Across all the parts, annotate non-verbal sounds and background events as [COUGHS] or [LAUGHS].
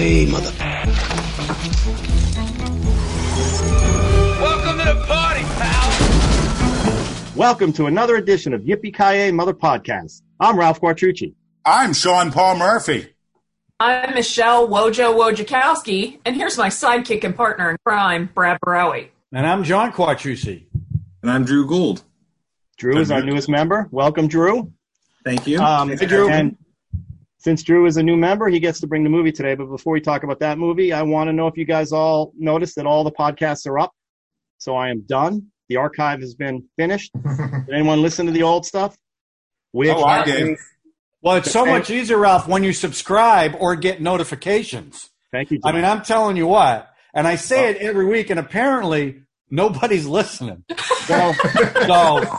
Yippee-ki-yay, mother... Welcome to the party, pal! Welcome to another edition of Yippee Ki Mother Podcast. I'm Ralph Quartucci. I'm Sean Paul Murphy. I'm Michelle Wojo Wojakowski, and here's my sidekick and partner in crime, Brad Barowie. And I'm John Quartucci. And I'm Drew Gould. Drew is our newest member. Welcome, Drew. Thank you. Um, And since Drew is a new member, he gets to bring the movie today. But before we talk about that movie, I want to know if you guys all noticed that all the podcasts are up. So I am done. The archive has been finished. [LAUGHS] did anyone listen to the old stuff? Which Oh, I did. Well, it's so much easier, Ralph, when you subscribe or get notifications. Thank you. I mean, I'm telling you what, and I say it every week, and apparently nobody's listening. [LAUGHS] So, so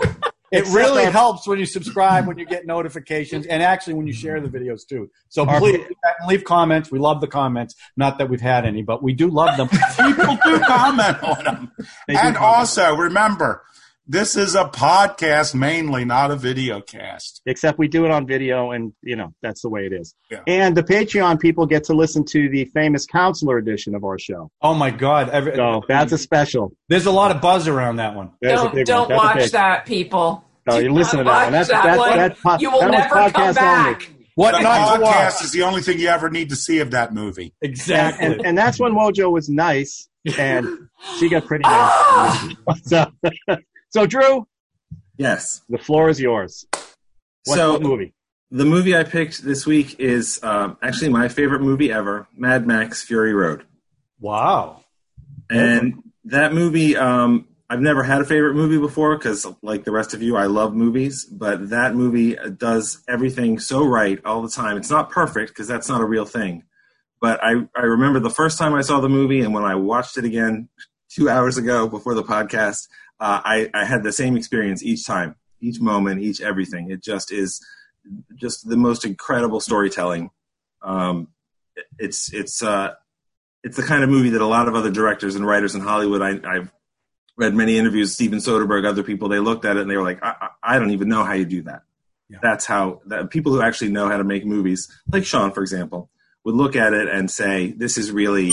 it Except really our- helps when you subscribe, when you get notifications, and actually when you share the videos too. So Our- please leave comments. We love the comments. Not that we've had any, but we do love them. People do comment on them. They And also, remember, this is a podcast mainly, not a video cast. Except we do it on video, and you know that's the way it is. Yeah. And the Patreon people get to listen to the famous counselor edition of our show. oh my God! Every, So that's a special. there's a lot of buzz around that one. There's don't don't one. Watch that, people. No, Do you listen to that one. watch That's- that's- one. that's po- you will that was never come back. only. What The not podcast is the only thing you ever need to see of that movie. Exactly. And, and that's when Wojo was nice, and she got pretty [LAUGHS] nice. [GASPS] so, [LAUGHS] so Drew, yes. the floor is yours. What's So- the movie? The movie I picked this week is um, actually my favorite movie ever Mad Max Fury Road. wow. And that movie, um, I've never had a favorite movie before because, like the rest of you, I love movies. But that movie does everything so right all the time. It's not perfect because that's not a real thing. But I, I remember the first time I saw the movie and when I watched it again two hours ago before the podcast, uh, I, I had the same experience each time, each moment, each everything. It just is just the most incredible storytelling. Um, it's it's uh, it's the kind of movie that a lot of other directors and writers in Hollywood. I, I've read many interviews, Steven Soderbergh, other people. They looked at it and they were like, I, I I don't even know how you do that. Yeah. That's how that people who actually know how to make movies, like Sean, for example, would look at it and say, this is really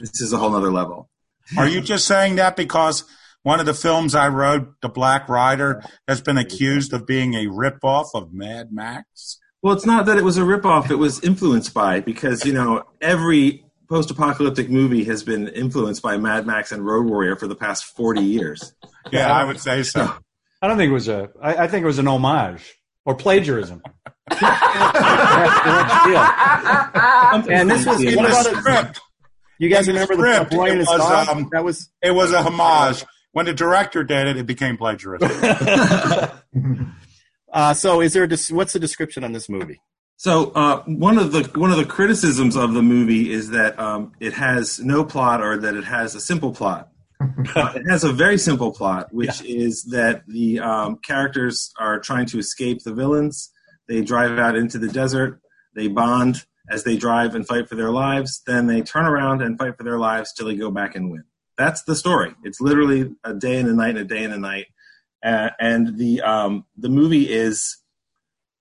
this is a whole other level. Are you just saying that because one of the films I wrote, The Black Rider, has been accused of being a ripoff of Mad Max? Well, it's not that it was a ripoff; it was influenced by because you know every post-apocalyptic movie has been influenced by Mad Max and Road Warrior for the past forty years. Yeah, I would say so. I don't think it was a. I, I think it was an homage or plagiarism. [LAUGHS] And this was In what the about it? script, You guys in the remember the script, it was, um, that was it was a homage. When the director did it, it became plagiarism. [LAUGHS] uh, so. Is there a des- what's the description on this movie? So uh, one of the one of the criticisms of the movie is that um, it has no plot, or that it has a simple plot. [LAUGHS] Uh, it has a very simple plot, which is that the um, characters are trying to escape the villains. They drive out into the desert. They bond as they drive and fight for their lives. Then they turn around and fight for their lives till they go back and win. That's the story. It's literally a day and a night and a day and a night. Uh, and the um, the movie is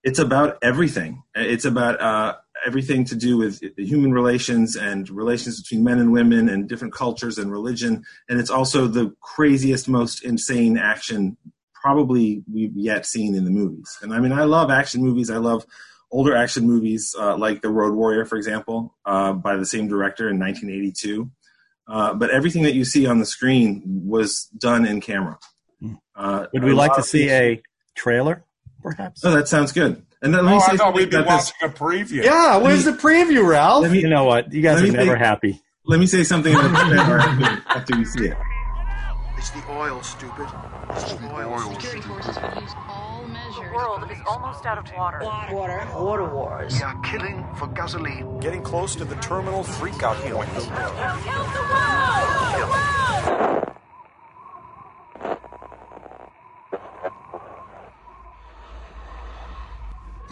it's about everything. It's about uh, everything to do with human relations and relations between men and women and different cultures and religion. And it's also the craziest, most insane action probably we've yet seen in the movies. And I mean, I love action movies. I love older action movies uh, like The Road Warrior, for example, uh, by the same director in 1982. Uh, but everything that you see on the screen was done in camera. Uh, Would we like to see a trailer, perhaps? Oh, that sounds good. And then let oh, me say I thought we'd be about this. watching a preview. Yeah, where's the preview, Ralph? Me- you know what? You guys are me never think- happy. Let me say something about the after, after you see it. It's the oil, stupid. It's the oil. Security forces will use all measures. The world is almost out of water. Water. Water wars. We are killing for gasoline. Getting close to the terminal freakout point.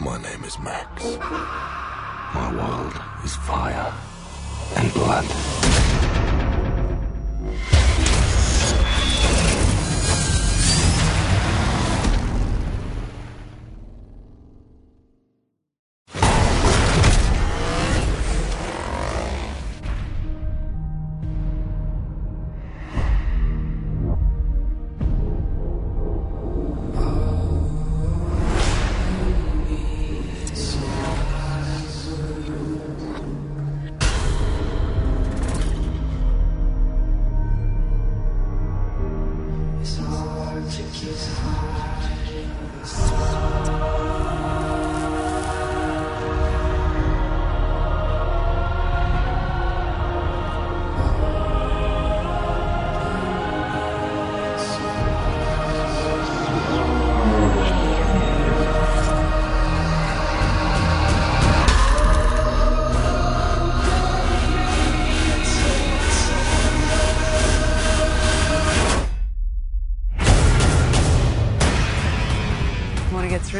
My name is Max. My world is fire and blood.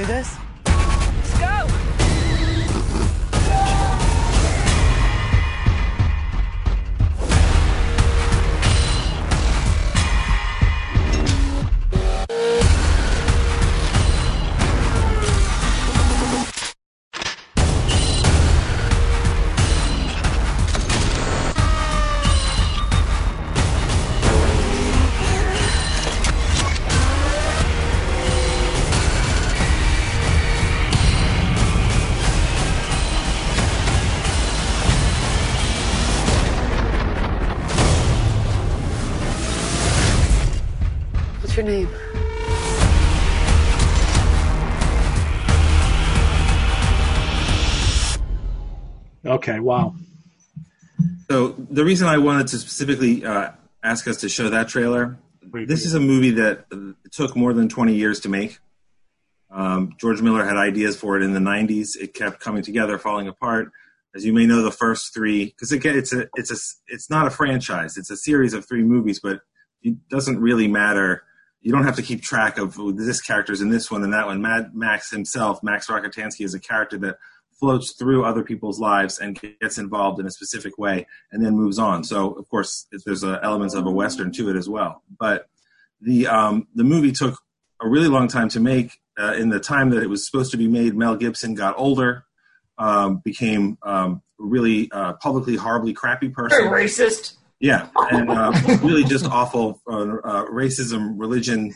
this? The reason I wanted to specifically uh, ask us to show that trailer, this is a movie that took more than 20 years to make. Um, George Miller had ideas for it in the 90s. It kept coming together, falling apart. As you may know, the first three, because again, it's a, it's a, it's not a franchise. It's a series of three movies, but it doesn't really matter. You don't have to keep track of oh, this character's in this one and that one. Mad Max himself, Max Rockatansky, is a character that floats through other people's lives and gets involved in a specific way and then moves on. So, of course, there's uh, elements of a western to it as well. But the um, the movie took a really long time to make. Uh, in the time that it was supposed to be made, Mel Gibson got older, um, became um, really uh, publicly horribly crappy person. Very racist. Yeah, and uh, really just awful uh, uh, racism, religion,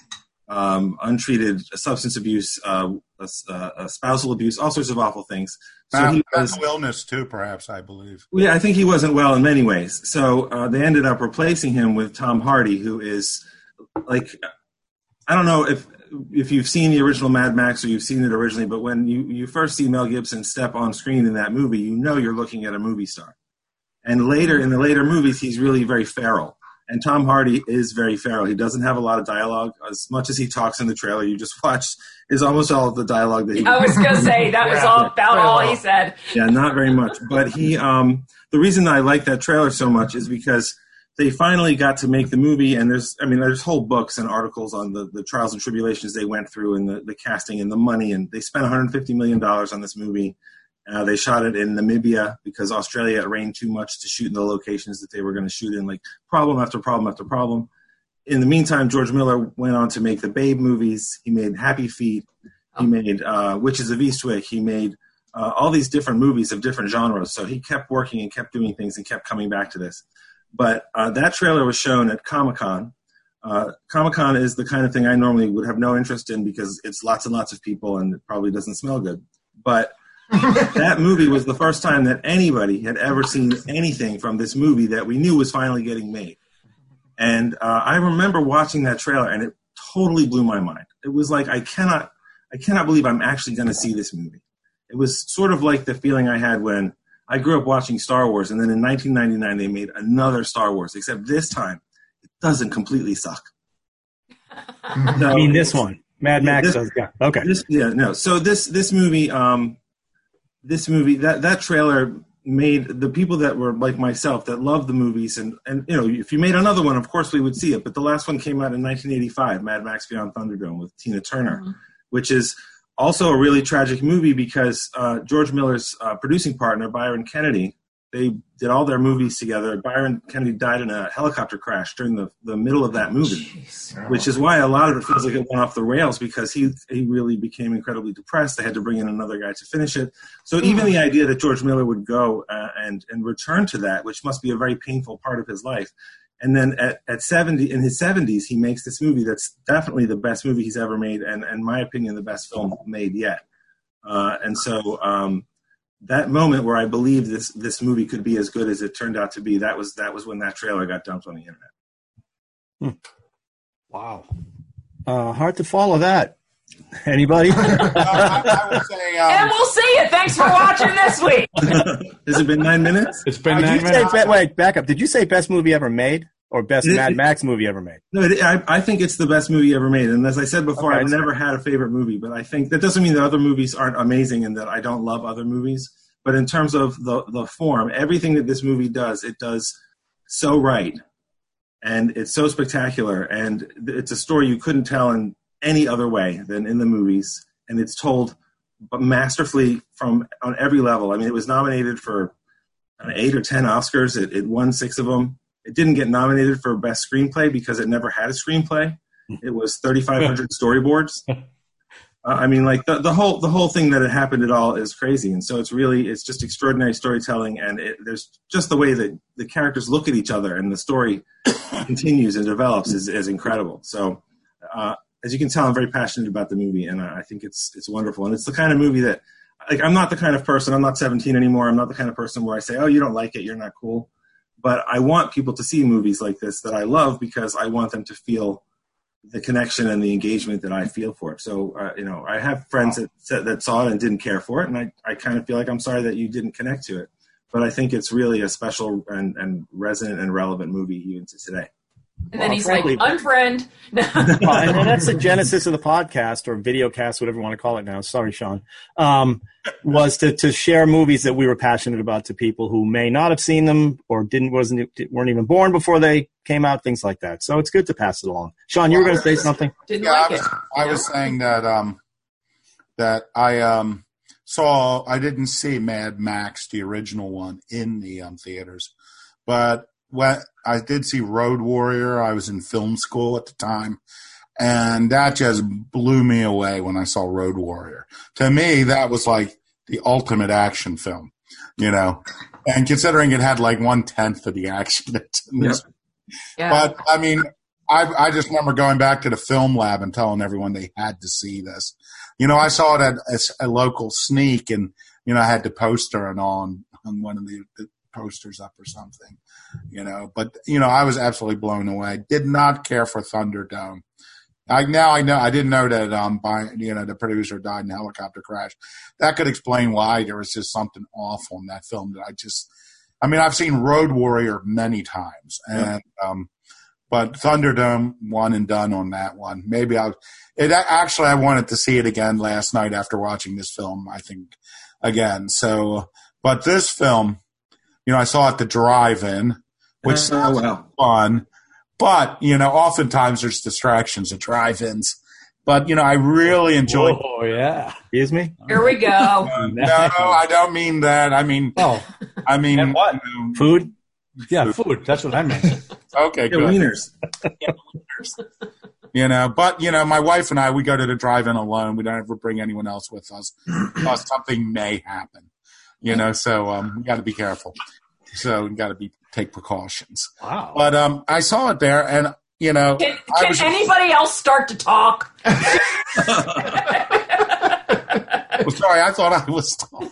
um, untreated substance abuse, uh, uh, uh, spousal abuse, all sorts of awful things. So he was, illness too, perhaps I believe. yeah, I think he wasn't well in many ways. So uh, they ended up replacing him with Tom Hardy, who is like, I don't know if if you've seen the original Mad Max or you've seen it originally, but when you you first see Mel Gibson step on screen in that movie, you know you're looking at a movie star. And later in the later movies, he's really very feral. And Tom Hardy is very feral. He doesn't have a lot of dialogue. As much as he talks in the trailer, you just [LAUGHS] watch is almost all of the dialogue that he. I was gonna say that was all about all he said. Yeah, not very much. But he, um, the reason that I like that trailer so much is because they finally got to make the movie, and there's, I mean, there's whole books and articles on the, the trials and tribulations they went through, and the, the casting and the money, and they spent 150 million dollars on this movie. Uh, they shot it in Namibia because Australia it rained too much to shoot in the locations that they were going to shoot in, like problem after problem after problem. In the meantime, George Miller went on to make the Babe movies. He made Happy Feet. He made uh, Witches of Eastwick. He made uh, all these different movies of different genres. So he kept working and kept doing things and kept coming back to this. But uh, that trailer was shown at Comic Con. Uh, Comic Con is the kind of thing I normally would have no interest in because it's lots and lots of people and it probably doesn't smell good. But that movie was the first time that anybody had ever seen anything from this movie that we knew was finally getting made. And uh, I remember watching that trailer and it totally blew my mind. It was like I cannot, I cannot believe I'm actually going to see this movie. It was sort of like the feeling I had when I grew up watching Star Wars, and then in 1999 they made another Star Wars, except this time it doesn't completely suck. I mean, this one, Mad Max. this- does, yeah. Okay. This, yeah, no. So this this movie, um, this movie that that trailer made the people that were like myself that love the movies and and you know if you made another one, of course we would see it. But the last one came out in 1985, Mad Max Beyond Thunderdome with Tina Turner, which is also a really tragic movie because uh, George Miller's uh, producing partner Byron Kennedy. They did all their movies together. Byron Kennedy died in a helicopter crash during the, the middle of that movie which is why a lot of it feels like it went off the rails because he he really became incredibly depressed. They had to bring in another guy to finish it. So even the idea that George Miller would go uh, and and return to that, which must be a very painful part of his life, and then at, at seventy in his seventies, he makes this movie that's definitely the best movie he's ever made, and in my opinion, the best film made yet. Uh, and so um, that moment where I believe this this movie could be as good as it turned out to be, that was that was when that trailer got dumped on the internet. Wow. Uh, hard to follow that. Anybody? I would say, um, And we'll see you. Thanks for watching this week. [LAUGHS] Has it been nine minutes? It's been Did nine you say, minutes. be- wait, back up. Did you say best movie ever made or best It- Mad Max movie ever made? No, it, I, I think it's the best movie ever made. And as I said before, Okay, I've never had a favorite movie, but I think that doesn't mean that other movies aren't amazing and that I don't love other movies. But in terms of the, the form, everything that this movie does, it does so right. And it's so spectacular. And it's a story you couldn't tell in any other way than in the movies. And it's told masterfully from on every level. I mean, it was nominated for eight or ten Oscars. It, it won six of them. It didn't get nominated for best screenplay because it never had a screenplay. It was 3,500 [LAUGHS] storyboards. [LAUGHS] Uh, I mean, like the, the whole the whole thing that had happened at all is crazy, and so it's really it's just extraordinary storytelling, and it, there's just the way that the characters look at each other and the story [COUGHS] continues and develops is, is incredible. So, uh, as you can tell, I'm very passionate about the movie, and I I think it's it's wonderful, and it's the kind of movie that like I'm not the kind of person. I'm not 17 anymore. I'm not the kind of person where I say, "Oh, you don't like it, you're not cool." But I want people to see movies like this that I love because I want them to feel the connection and the engagement that I feel for it. So, uh, you know, I have friends that that saw it and didn't care for it, and I, I kind of feel like I'm sorry that you didn't connect to it. But I think it's really a special and, and resonant and relevant movie even to today. And then he's frankly- like, unfriend. [LAUGHS] Well, and and that's the genesis of the podcast or video cast, whatever you want to call it now. Sorry, Sean. Um, was to, to share movies that we were passionate about to people who may not have seen them or didn't wasn't weren't even born before they came out, things like that. So it's good to pass it along. Sean, you were going to say something. Didn't Yeah, like I was, it. I was saying that um that I um saw I didn't see Mad Max the original one in the um theaters, but when I did see Road Warrior, I was in film school at the time, and that just blew me away when I saw Road Warrior. To me, that was like the ultimate action film, you know. And considering it had like one tenth of the action that's in this Yeah. but I mean, I I just remember going back to the film lab and telling everyone they had to see this. You know, I saw it at a, a local sneak, and you know, I had the poster and all on, on one of the, the posters up or something. You know, but you know, I was absolutely blown away. Did not care for Thunderdome. I now I know I didn't know that um by you know the producer died in a helicopter crash. That could explain why there was just something awful in that film that I just I mean I've seen Road Warrior many times and um but Thunderdome one and done on that one. Maybe I it actually I wanted to see it again last night after watching this film. I think again. So, but this film, you know, I saw it at the drive-in, which Oh, sounds wow. fun, but you know, oftentimes there's distractions at drive-ins. But you know, I really enjoyed. Oh yeah. Excuse me. Here we go. [LAUGHS] No, I don't mean that. I mean, Oh I mean, And what? you know, Food. yeah, food. That's what I meant. [LAUGHS] okay, Yeah, good. wieners. you know but you know my wife and i we go to the drive-in alone we don't ever bring anyone else with us because something may happen you know so um we got to be careful so we got to be take precautions Wow. but um i saw it there and you know Can, can was- anybody else start to talk? [LAUGHS] [LAUGHS] well, sorry i thought i was talking.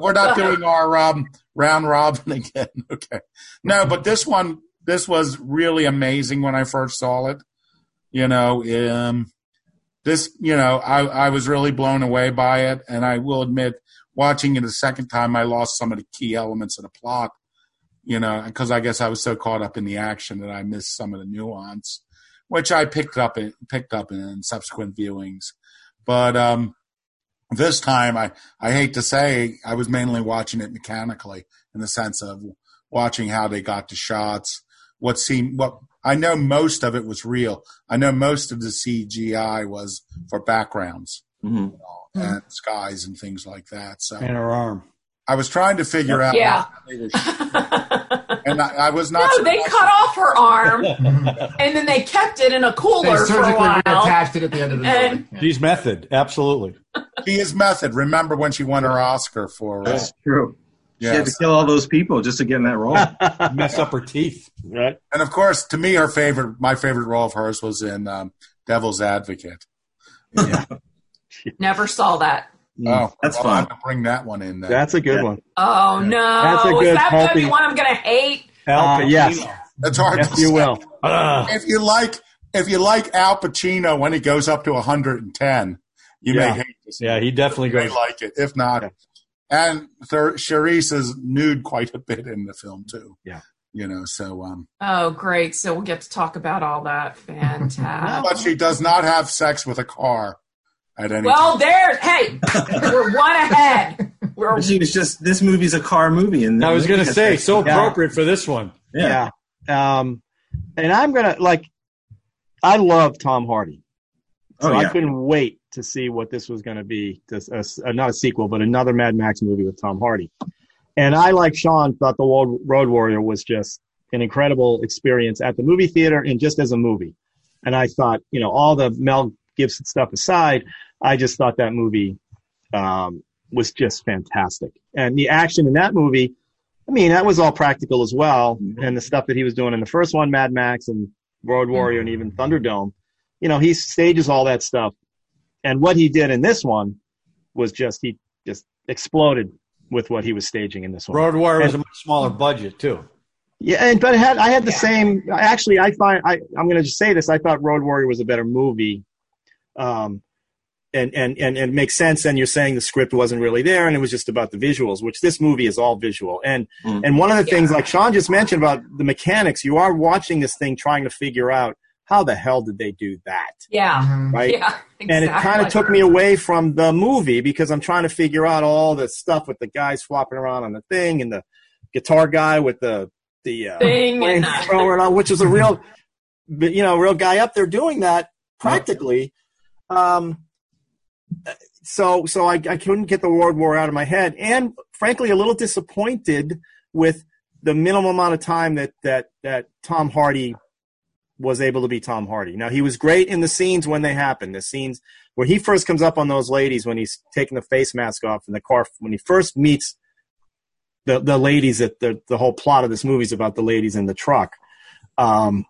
we're not doing our um round robin [LAUGHS] again okay no but this one this was really amazing when i first saw it you know um this you know I, I was really blown away by it and i will admit watching it a second time i lost some of the key elements of the plot you know because i guess i was so caught up in the action that i missed some of the nuance which i picked up in picked up in subsequent viewings. But um this time i i hate to say i was mainly watching it mechanically in the sense of watching how they got the shots what seemed what I know most of it was real. I know most of the CGI was for backgrounds Mhm. and skies and things like that. So And her arm. I was trying to figure out Yeah. how they were and I, I was not no, they cut off her arm, [LAUGHS] and then they kept it in a They cooler for a surgically while. reattached it at the end of the And- movie. Yeah. She's method. Absolutely. She is method. Remember when she won her Oscar for uh, That's true. She had to kill all those people just to get in that role. [LAUGHS] Mess up her teeth. Right. And of course, to me, her favorite, my favorite role of hers was in um, Devil's Advocate. [LAUGHS] Never saw that. Oh, That's well, fun. I'm bring that one in. Then. That's a good Yeah. one. Oh no! That's a Is that gonna be one I'm gonna hate? Al Uh, yes. Pacino. That's hard Yes, to you say. will. Ugh. If you like, if you like Al Pacino when he goes up to 110, you Yeah. may hate this. Yeah, he definitely You may goes. like it. If not, Yeah. and Ther- Charlize is nude quite a bit in the film too. Yeah. you know. So, um, Oh, great! So we'll get to talk about all that. [LAUGHS] Fantastic. but she does not have sex with a car at any. well, time. there. Hey, we're one ahead. We're She was just this movie's a car movie, and I was going to say, so Yeah. appropriate for this one. yeah. Yeah. Um, and I'm gonna like. I love Tom Hardy, so Oh I couldn't wait to see what this was going to be. This, uh, not a sequel, but another Mad Max movie with Tom Hardy. And I, like Sean, thought the Road, Road Warrior was just an incredible experience at the movie theater and just as a movie. And I thought, you know, all the Mel Gibson stuff aside, I just thought that movie um, was just fantastic. And the action in that movie, I mean, that was all practical as well. And the stuff that he was doing in the first one, Mad Max and Road Warrior and even Thunderdome, you know, he stages all that stuff. And what he did in this one was just, he just exploded with what he was staging in this one. Road Warrior was a much smaller budget too. yeah, and but had I had the same. Actually, I find I I'm going to just say this. I thought Road Warrior was a better movie, um, and and and and it makes sense. And you're saying the script wasn't really there, and it was just about the visuals, which this movie is all visual. And Mm. and one of the things, like Sean just mentioned about the mechanics, you are watching this thing trying to figure out how the hell did they do that, Yeah. right? Yeah. exactly. and it kind of took me away from the movie because I'm trying to figure out all the stuff with the guys flopping around on the thing and the guitar guy with the the uh, Thing and the- [LAUGHS] flamethrower and all, which is a real, you know, real guy up there doing that practically. Um, so so I, I couldn't get the Road Warrior out of my head, and frankly, a little disappointed with the minimum amount of time that that that Tom Hardy was able to be Tom Hardy. Now he was great in the scenes when they happened. The scenes where he first comes up on those ladies when he's taking the face mask off in the car when he first meets the the ladies that the the whole plot of this movie is about the ladies in the truck. Um,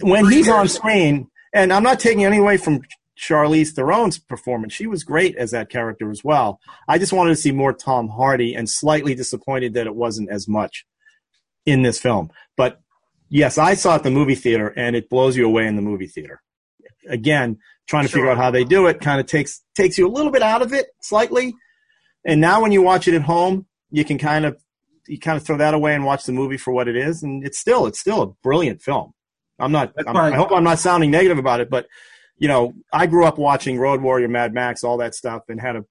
when he's on screen, and I'm not taking any away from Charlize Theron's performance. She was great as that character as well. I just wanted to see more Tom Hardy, and slightly disappointed that it wasn't as much in this film. But yes, I saw it at the movie theater, and it blows you away in the movie theater. Again, trying to figure out how they do it kind of takes takes you a little bit out of it slightly. And now when you watch it at home, you can kind of you kind of throw that away and watch the movie for what it is, and it's still it's still a brilliant film. I'm not. I'm, I hope I'm not sounding negative about it, but you know, I grew up watching Road Warrior, Mad Max, all that stuff, and had a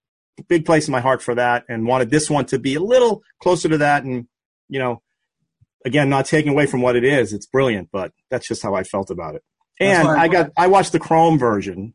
big place in my heart for that, and wanted this one to be a little closer to that. And you know, again, not taking away from what it is, it's brilliant, but that's just how I felt about it. And why- I got I watched the Chrome version,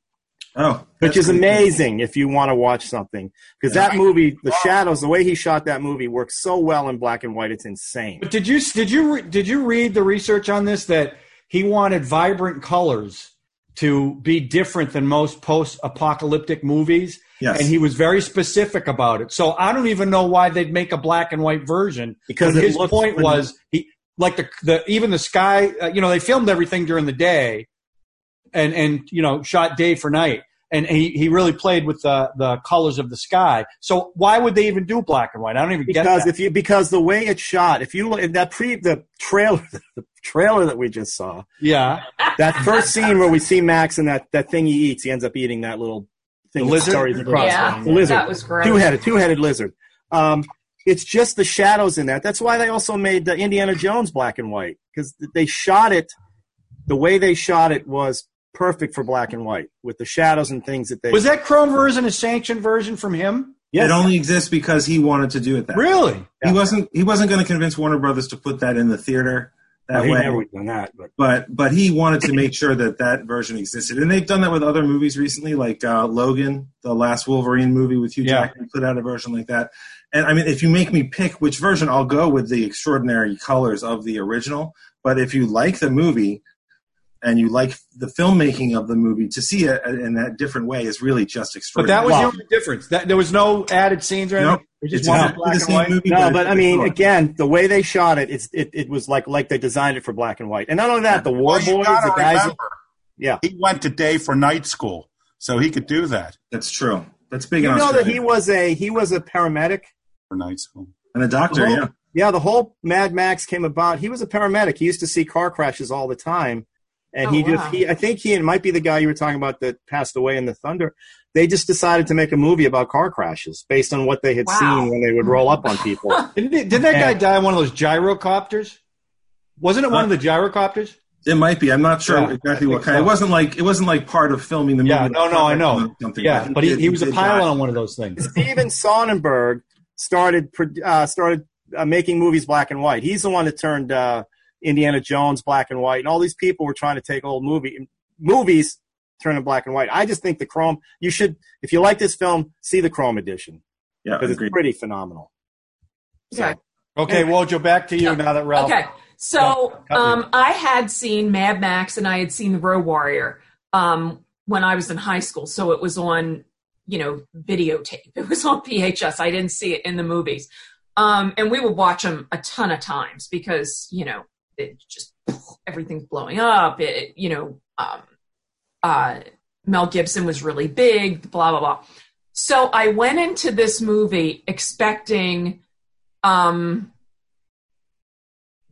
Oh, which that's is cool. amazing if you want to watch something because Yeah. that movie, the shadows, the way he shot that movie works so well in black and white. It's insane. But did you did you did you read the research on this that he wanted vibrant colors to be different than most post-apocalyptic movies? Yes. And he was very specific about it. So I don't even know why they'd make a black and white version Because his point pretty- was he like the the even the sky. Uh, you know, they filmed everything during the day, and and you know shot day for night. And he, he really played with the, the colors of the sky. So why would they even do black and white? I don't even get because that. if you because the way it's shot, if you look at that pre the trailer [LAUGHS] the trailer that we just saw, yeah, that first scene where we see Max and that that thing he eats, he ends up eating that little thing The that lizard? scurries across. Yeah, the lizard, that was great. two headed two headed lizard. Um, it's just the shadows in that. That's why they also made the Indiana Jones black and white because they shot it. The way they shot it was perfect for black and white with the shadows and things that they. was that Chrome version a sanctioned version from him? Yes. It only exists because he wanted to do it that way. Really? He wasn't he wasn't going to convince Warner Brothers to put that in the theater that Well, he way. never would have done that, but but but he wanted to make sure that that version existed, and they've done that with other movies recently, like uh, Logan, the last Wolverine movie with Hugh Yeah. Jackman, put out a version like that. And I mean, if you make me pick which version, I'll go with the extraordinary colors of the original. But if you like the movie and you like the filmmaking of the movie, to see it in that different way is really just extraordinary. But that was Well- the only difference. That, there was no added scenes or anything. Nope. It just It's wanted black the and white. movie. No, it's but I mean, story. again, the way they shot it, it's it, it was like like they designed it for black and white. And not only that, the War Well, Boys, the guys. remember, Yeah, he went to day for night school, so he could do that that's true. That's big you in know that he was a he was a paramedic. for night school. and a doctor, whole- yeah. Yeah, the whole Mad Max came about. He was a paramedic. He used to see car crashes all the time, and Oh, he just wow. he I think he it might be the guy you were talking about that passed away in the Thunder. They just decided to make a movie about car crashes based on what they had Wow. seen when they would roll up on people. [LAUGHS] Didn't, it- didn't that guy die on one of those gyrocopters? Wasn't it one of the gyrocopters? It might be. I'm not sure Yeah, exactly what kind. so. It wasn't like it wasn't like part of filming the movie. Yeah, no, no, I know. Something, Yeah, think but he, he was a pilot die. on one of those things. Steven Soderbergh started pro- uh, started uh, making movies black and white. He's the one that turned uh, Indiana Jones black and white, and all these people were trying to take old movie movies turn it black and white. I just think the chrome. You should, if you like this film, see the chrome edition Yeah, because it's pretty phenomenal. So, Okay. Okay, Wojo, back to you now that Ralph. Okay. So um, I had seen Mad Max and I had seen The Road Warrior um, when I was in high school. So it was on, you know, videotape. It was on [LAUGHS] VHS. I didn't see it in the movies. Um, and we would watch them a ton of times because, you know, it just everything's blowing up. It, you know, um, uh, Mel Gibson was really big, blah, blah, blah. So I went into this movie expecting um,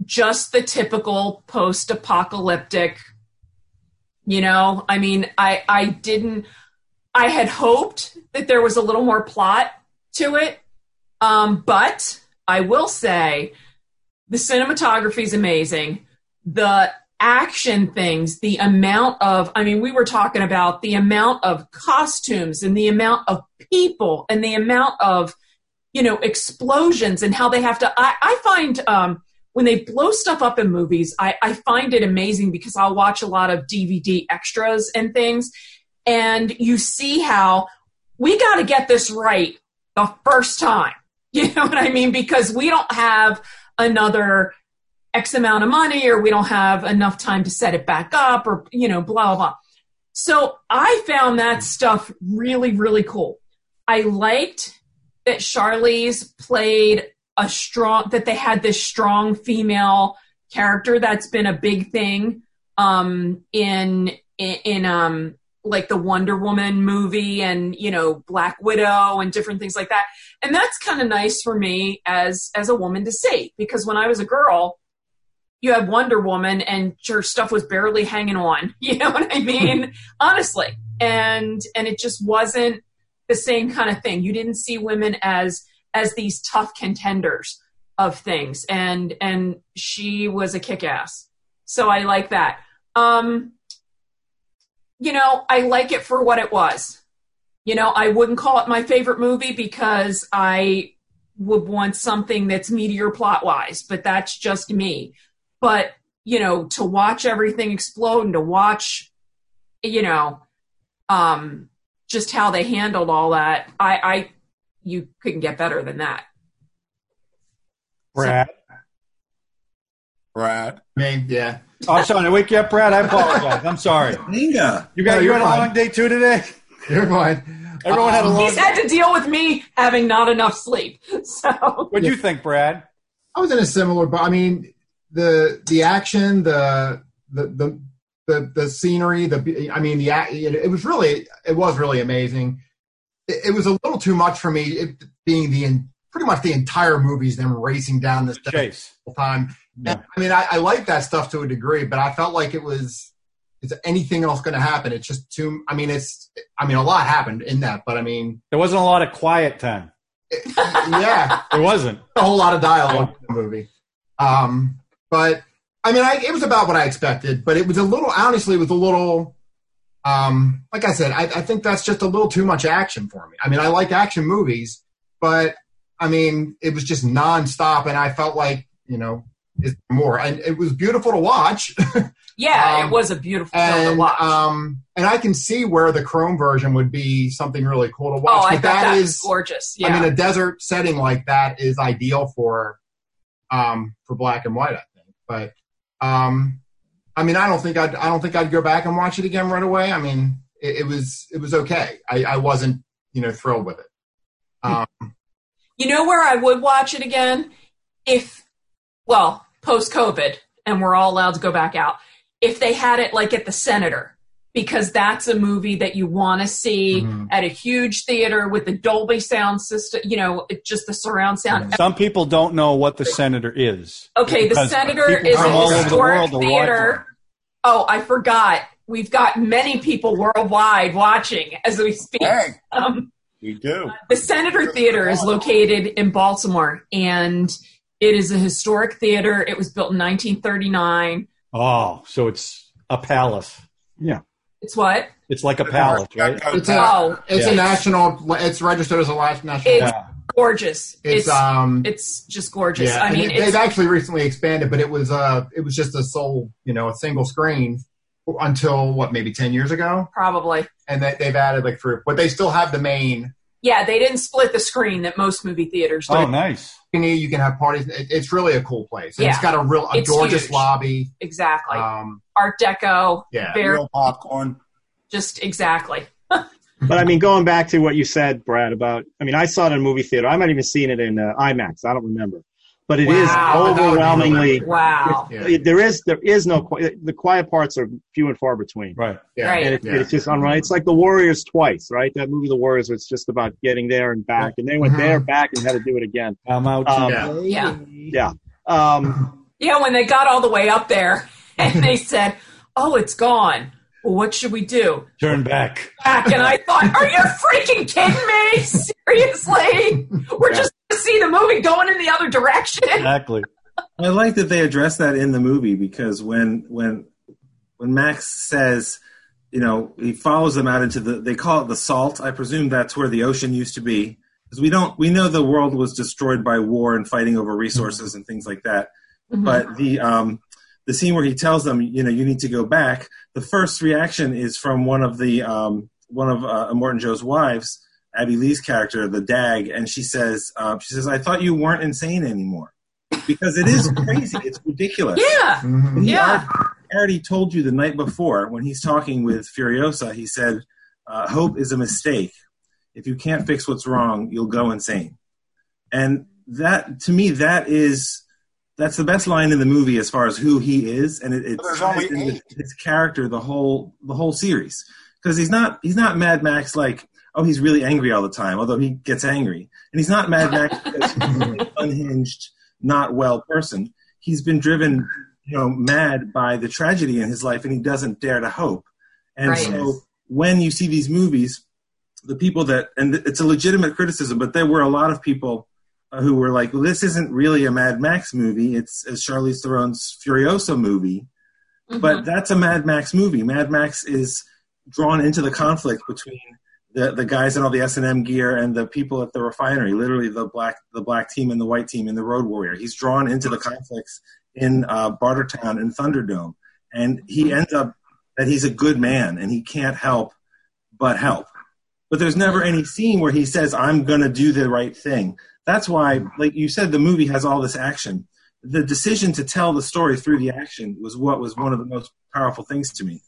just the typical post-apocalyptic you know i mean i i didn't i had hoped that there was a little more plot to it um but i will say the cinematography is amazing. The action things the amount of i mean we were talking about the amount of costumes and the amount of people and the amount of you know explosions and how they have to i, I find um when they blow stuff up in movies I, I find it amazing because i'll watch a lot of dvd extras and things. And you see how we got to get this right the first time. [LAUGHS] You know what i mean? Because we don't have another x amount of money or we don't have enough time to set it back up or you know blah blah blah. So i found that stuff really really cool. I liked that Charlize played a strong that they had this strong female character that's been a big thing um in in, in um like the Wonder Woman movie and you know Black Widow and different things like that. And that's kind of nice for me as as a woman to see because when I was a girl you had Wonder Woman and her stuff was barely hanging on. [LAUGHS] You know what I mean? [LAUGHS] Honestly. And and it just wasn't the same kind of thing. You didn't see women as as these tough contenders of things, and and she was a kick ass. So I like that. Um, you know, I like it for what it was. You know, I wouldn't call it my favorite movie because I would want something that's meteor plot wise, but that's just me. But you know, to watch everything explode and to watch, you know, um, just how they handled all that, I, I you couldn't get better than that. Brad. Brad. Me, yeah. Oh, I'm sorry to wake you up, Brad. I apologize. I'm sorry. Inga. You got No, you you're had a long day too today. You're fine. Everyone had a um, long. He's had to deal with me having not enough sleep. [LAUGHS] So What do you think, Brad? I was in a similar, but I mean, the the action, the the the the, the scenery, the I mean, the it was really it was really amazing. It, it was a little too much for me, it being the pretty much the entire movie's them racing down this Chase. whole time. Yeah. I mean, I, I like that stuff to a degree, but I felt like it was. Is anything else going to happen? It's just too. I mean, it's. I mean, a lot happened in that, but I mean, There wasn't a lot of quiet time. yeah, There wasn't. a whole lot of dialogue in the movie. Um, but I mean, I, it was about what I expected, but it was a little, honestly, it was a little, um, like I said, I, I think that's just a little too much action for me. I mean, I like action movies, but I mean, it was just nonstop, and I felt like, you know, is more, and it was beautiful to watch. [LAUGHS] yeah, Um, it was a beautiful film to and watch. um, and I can see where the Chrome version would be something really cool to watch. oh, I but that, that is gorgeous. Yeah. I mean, a desert setting like that is ideal for um, for black and white, I think. But um, I mean, I don't think I'd I don't think I'd go back and watch it again right away. I mean, it, it was it was okay. I, I wasn't you know thrilled with it. Um, You know where I would watch it again? If, well, post COVID, and we're all allowed to go back out, if they had it like at the Senator, because that's a movie that you want to see Mhm. at a huge theater with the Dolby sound system, you know, it- just the surround sound. Some people don't know what the senator is. Okay, the Senator is a all over the historic world to watch theater. Oh, I forgot. We've got many people worldwide watching as we speak. Hey, Um, we do. the Senator Theater is located in Baltimore, and it is a historic theater. It was built in 1939. Oh, so it's a palace. Yeah. It's what? It's like a palace, right? it's a Oh, it's Yeah. a national. It's registered as a last national. It's Yeah. gorgeous. it's, It's um. it's just gorgeous. yeah, I mean, it- they've it's, actually recently expanded, but it was uh it was just a sole you know a single screen until what maybe ten years ago, Probably. and they, they've added like three, but they still have the main. Yeah, they didn't split the screen that most movie theaters do. Oh, nice. You can have parties. It's really a cool place. Yeah. It's got a real a It's gorgeous huge. lobby. Exactly. Um, Art Deco. yeah. Very Real popcorn. just exactly. [LAUGHS] But I mean, going back to what you said, Brad, about I mean, I saw it in a movie theater. I might even seen it in uh, IMAX. I don't remember, but it is Wow. overwhelmingly. Wow. Yeah. it- There is there is no the quiet parts are few and far between. Right. Yeah. Right. And it, Yeah. it's just unreal. It's like the Warriors twice, right? That movie, The Warriors, was just about getting there and back, and they went Mhm. there, back, and had to do it again. I'm out. Um, Yeah. Yeah. Yeah. Um, Yeah, when they got all the way up there [LAUGHS] and they said, "Oh, it's gone." Well, what should we do? Turn back. Back, and I thought, "Are you freaking kidding me? [LAUGHS] Seriously? We're just going to [LAUGHS] see the movie going in the other direction." Exactly. I like that they address that in the movie because when when when Max says, you know, he follows them out into the they call it the salt. I presume that's where the ocean used to be because we don't we know the world was destroyed by war and fighting over resources and things like that. Mhm. But the um the scene where he tells them, you know, you need to go back. The first reaction is from one of the um one of uh, Immortan Joe's wives, Abbey Lee's character, the Dag, and she says, uh, she says, I thought you weren't insane anymore because it is [LAUGHS] crazy. It's ridiculous. yeah, Mhm. He yeah, already told you the night before when he's talking with Furiosa, he said, uh, Hope is a mistake. If you can't fix what's wrong, you'll go insane. And that, to me, that is. That's the best line in the movie as far as who he is, and it, it But there's ties only into eight. his character the whole the whole series because he's not he's not Mad Max like oh he's really angry all the time although he gets angry and he's not Mad Max because he's an [LAUGHS] unhinged not well person he's been driven you know mad by the tragedy in his life and he doesn't dare to hope and Right. so when you see these movies the people that and it's a legitimate criticism but there were a lot of people uh, who were like well this isn't really a Mad Max movie it's a Charlize Theron's Furiosa movie Mhm. but that's a Mad Max movie. Mad Max is drawn into the conflict between the, the guys in all the S and M gear and the people at the refinery. Literally, the black the black team and the white team and the Road Warrior. He's drawn into the conflicts in uh, Bartertown and Thunderdome, and he ends up that he's a good man and he can't help but help. But there's never any scene where he says, "I'm going to do the right thing." That's why, like you said, the movie has all this action the decision to tell the story through the action was what was one of the most powerful things to me.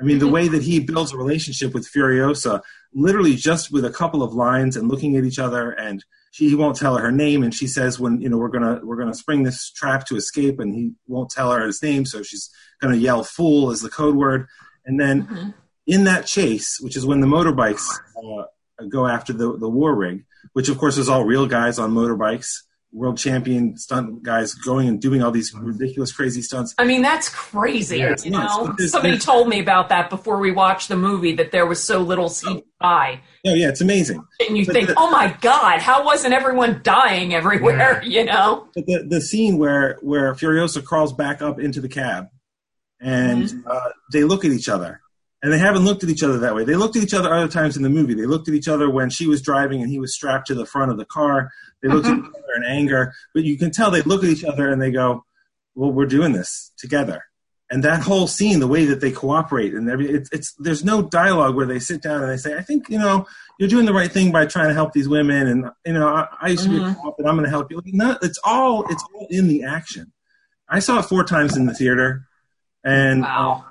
I mean, the way that he builds a relationship with Furiosa, literally just with a couple of lines and looking at each other, and she he won't tell her her name, and she says, "When you know we're gonna we're gonna spring this trap to escape," and he won't tell her his name, so she's gonna yell "fool" as the code word, and then Mhm. in that chase, which is when the motorbikes uh, go after the the war rig, which of course is all real guys on motorbikes, world champion stunt guys going and doing all these ridiculous, crazy stunts. I mean, that's crazy. Yeah, you nuts. know, somebody told me about that before we watched the movie that there was so little CGI, Oh yeah, it's amazing. and you But think, the- "Oh my God, how wasn't everyone dying everywhere?" [LAUGHS] You know? But the the scene where where Furiosa crawls back up into the cab, and Mm-hmm. uh, they look at each other, and they haven't looked at each other that way. They looked at each other other times in the movie. They looked at each other when she was driving and he was strapped to the front of the car. They look Mm-hmm. at each other in anger, but you can tell they look at each other and they go, "Well, we're doing this together." And that whole scene, the way that they cooperate, and it's, it's there's no dialogue where they sit down and they say, "I think you know you're doing the right thing by trying to help these women," and you know I, I used to be a Mhm. cop and I'm going to help you. No, it's all it's all in the action. I saw it four times in the theater, and Wow.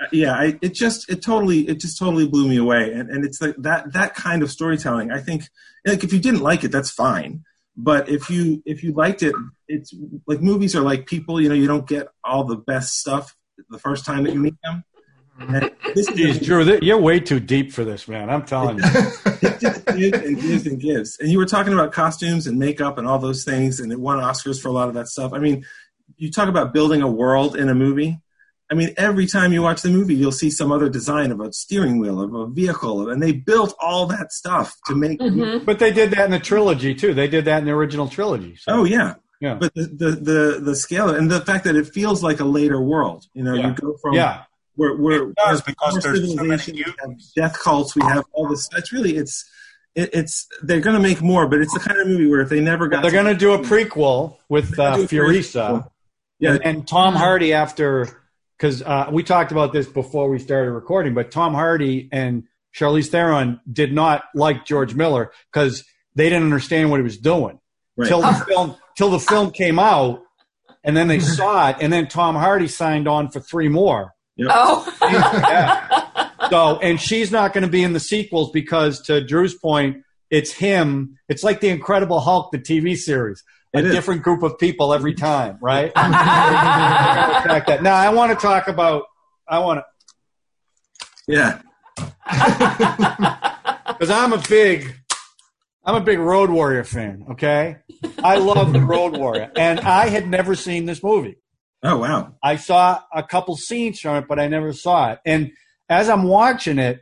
uh, yeah, I, it just it totally it just totally blew me away. And and it's like that that kind of storytelling. I think like if you didn't like it, that's fine. But if you if you liked it, it's like movies are like people. You know, you don't get all the best stuff the first time that you meet them. Mm-hmm. And this is Jeez, Drew, th- you're way too deep for this, man. I'm telling you. [LAUGHS] it just gives and gives and gives. And you were talking about costumes and makeup and all those things, and it won Oscars for a lot of that stuff. I mean, you talk about building a world in a movie. I mean, every time you watch the movie, you'll see some other design of a steering wheel, of a vehicle, and they built all that stuff to make. Mhm. But they did that in the trilogy too. They did that in the original trilogy. So. Oh yeah, Yeah. But the, the the the scale and the fact that it feels like a later world. You know, Yeah. you go from yeah. where where It does, where because our there's so many civilization, we have death cults, we have all this. It's really it's it, it's they're going to make more, but it's the kind of movie where if they never got They're going to do a prequel with uh, Do a Furiosa. Yeah. And, and Tom Hardy after because uh, we talked about this before we started recording, but Tom Hardy and Charlize Theron did not like George Miller because they didn't understand what he was doing Right. till the [LAUGHS] film till the film came out, and then they saw it, and then Tom Hardy signed on for three more. Oh, Yeah. [LAUGHS] so, and she's not going to be in the sequels because, to Drew's point, it's him. It's like the Incredible Hulk, the TV series. A It is. different group of people every time, right? [LAUGHS] Attack that. Now, I want to talk about. I want to Yeah. [LAUGHS] because I'm a big, I'm a big Road Warrior fan. Okay, I love the Road Warrior, and I had never seen this movie. Oh wow. I saw a couple scenes from it, but I never saw it. And as I'm watching it,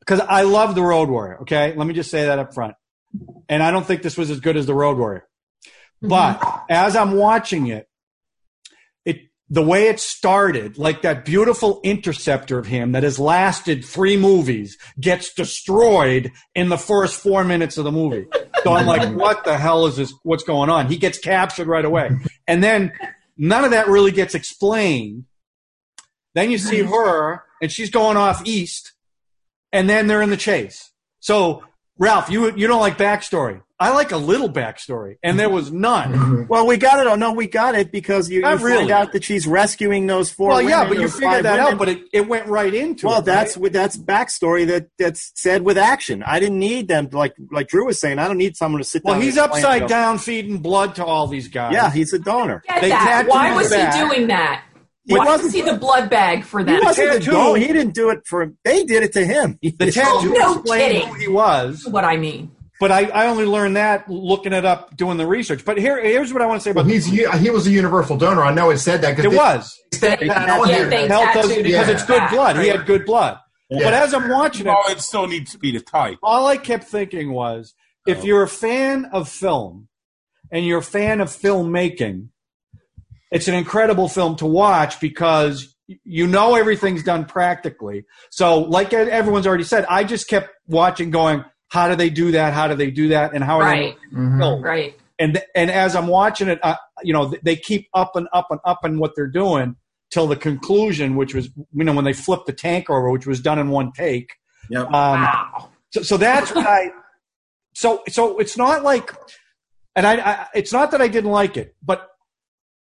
because I love the Road Warrior. Okay, let me just say that up front. And I don't think this was as good as the Road Warrior. Mm-hmm. But as I'm watching it, it the way it started, like that beautiful interceptor of him that has lasted three movies, gets destroyed in the first four minutes of the movie. So I'm like, [LAUGHS] what the hell is this? What's going on? He gets captured right away. And then none of that really gets explained. Then you see mm-hmm. her, and she's going off east, and then they're in the chase. So, Ralph, you you don't like backstory. I like a little backstory, and there was none. [LAUGHS] Well, we got it. Oh no, we got it because you, you Not really. find out that she's rescuing those four. Well, yeah, but you figured that women. out, but it, it went right into well, it. that's right? that's backstory that that's said with action. I didn't need them like like Drew was saying. I don't need someone to sit well, down. he's and upside down feeding blood to all these guys. Yeah, he's a donor. get They that. Why was back. he doing that? He Why wasn't- was he the blood bag for He wasn't the tattoo- donor. He didn't do it for. They did it to him. the tattoo oh, No explained kidding. who he was. what I mean. But I, I only learned that looking it up, doing the research. But here, here's what I want to say Well, about he's he was a universal donor. I know it said that it was. They, Yeah, on yeah, here. they Health does tattooed because his it's good blood. He had good blood. Yeah. But as I'm watching it, Well, it still needs to be the type. all I kept thinking was if oh. you're a fan of film and you're a fan of filmmaking, it's an incredible film to watch because you know everything's done practically. So, like everyone's already said, I just kept watching, going, "How do they do that? How do they do that? And how are Right. they filmed?" Right. And and as I'm watching it, uh, you know, they keep up and up and up in what they're doing till the conclusion, which was you know when they flipped the tank over, which was done in one take. Yep. Um, Wow. so, so that's what I. So, so it's not like, and I, I, it's not that I didn't like it, but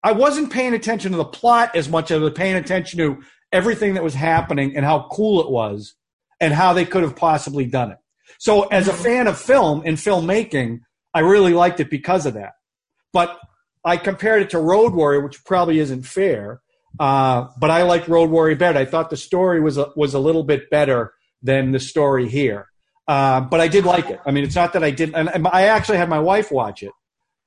I wasn't paying attention to the plot as much as I was paying attention to everything that was happening and how cool it was, and how they could have possibly done it. So, as a fan of film and filmmaking, I really liked it because of that. But I compared it to Road Warrior, which probably isn't fair. Uh, but I liked Road Warrior better. I thought the story was a, was a little bit better than the story here. Uh, but I did like it. I mean, it's not that I didn't. And, I actually had my wife watch it,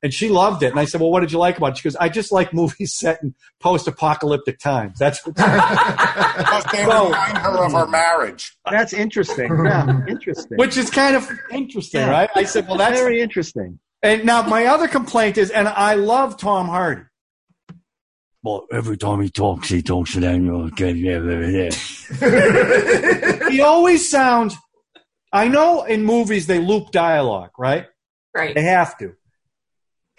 and she loved it. And I said, "Well, what did you like about it?" She goes, "I just like movies set in post-apocalyptic times. That's what." Because [LAUGHS] they Well- remind her of her marriage. That's interesting. [LAUGHS] Yeah, interesting. which is kind of interesting, Yeah. right? I said, "Well, that's." very interesting. And now my other complaint is, and I love Tom Hardy. Well, every time he talks, he talks to them. [LAUGHS] he always sounds. I know in movies they loop dialogue, right? Right. They have to.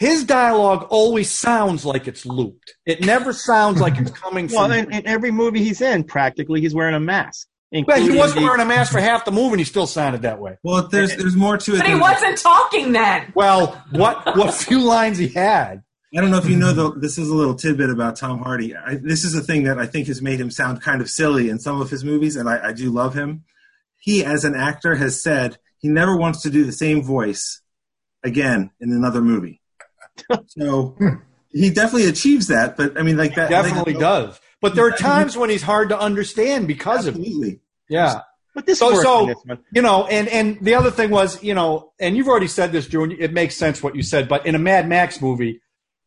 His dialogue always sounds like it's looped. It never sounds like it's coming from. Well, in, in every movie he's in, practically he's wearing a mask. But he wasn't the- wearing a mask for half the movie, and he still sounded that way. Well, there's there's more to it. But he wasn't talking then. Well, what what few lines he had. I don't know if you know the, this is a little tidbit about Tom Hardy. I, this is a thing that I think has made him sound kind of silly in some of his movies, and I, I do love him. He, as an actor, has said he never wants to do the same voice again in another movie. [LAUGHS] so he definitely achieves that. But I mean, like that Definitely does. But there are times when he's hard to understand because of it. Yeah. But this So, so this one. you know, and and the other thing was, you know, and you've already said this, Drew, and it makes sense what you said. But in a Mad Max movie,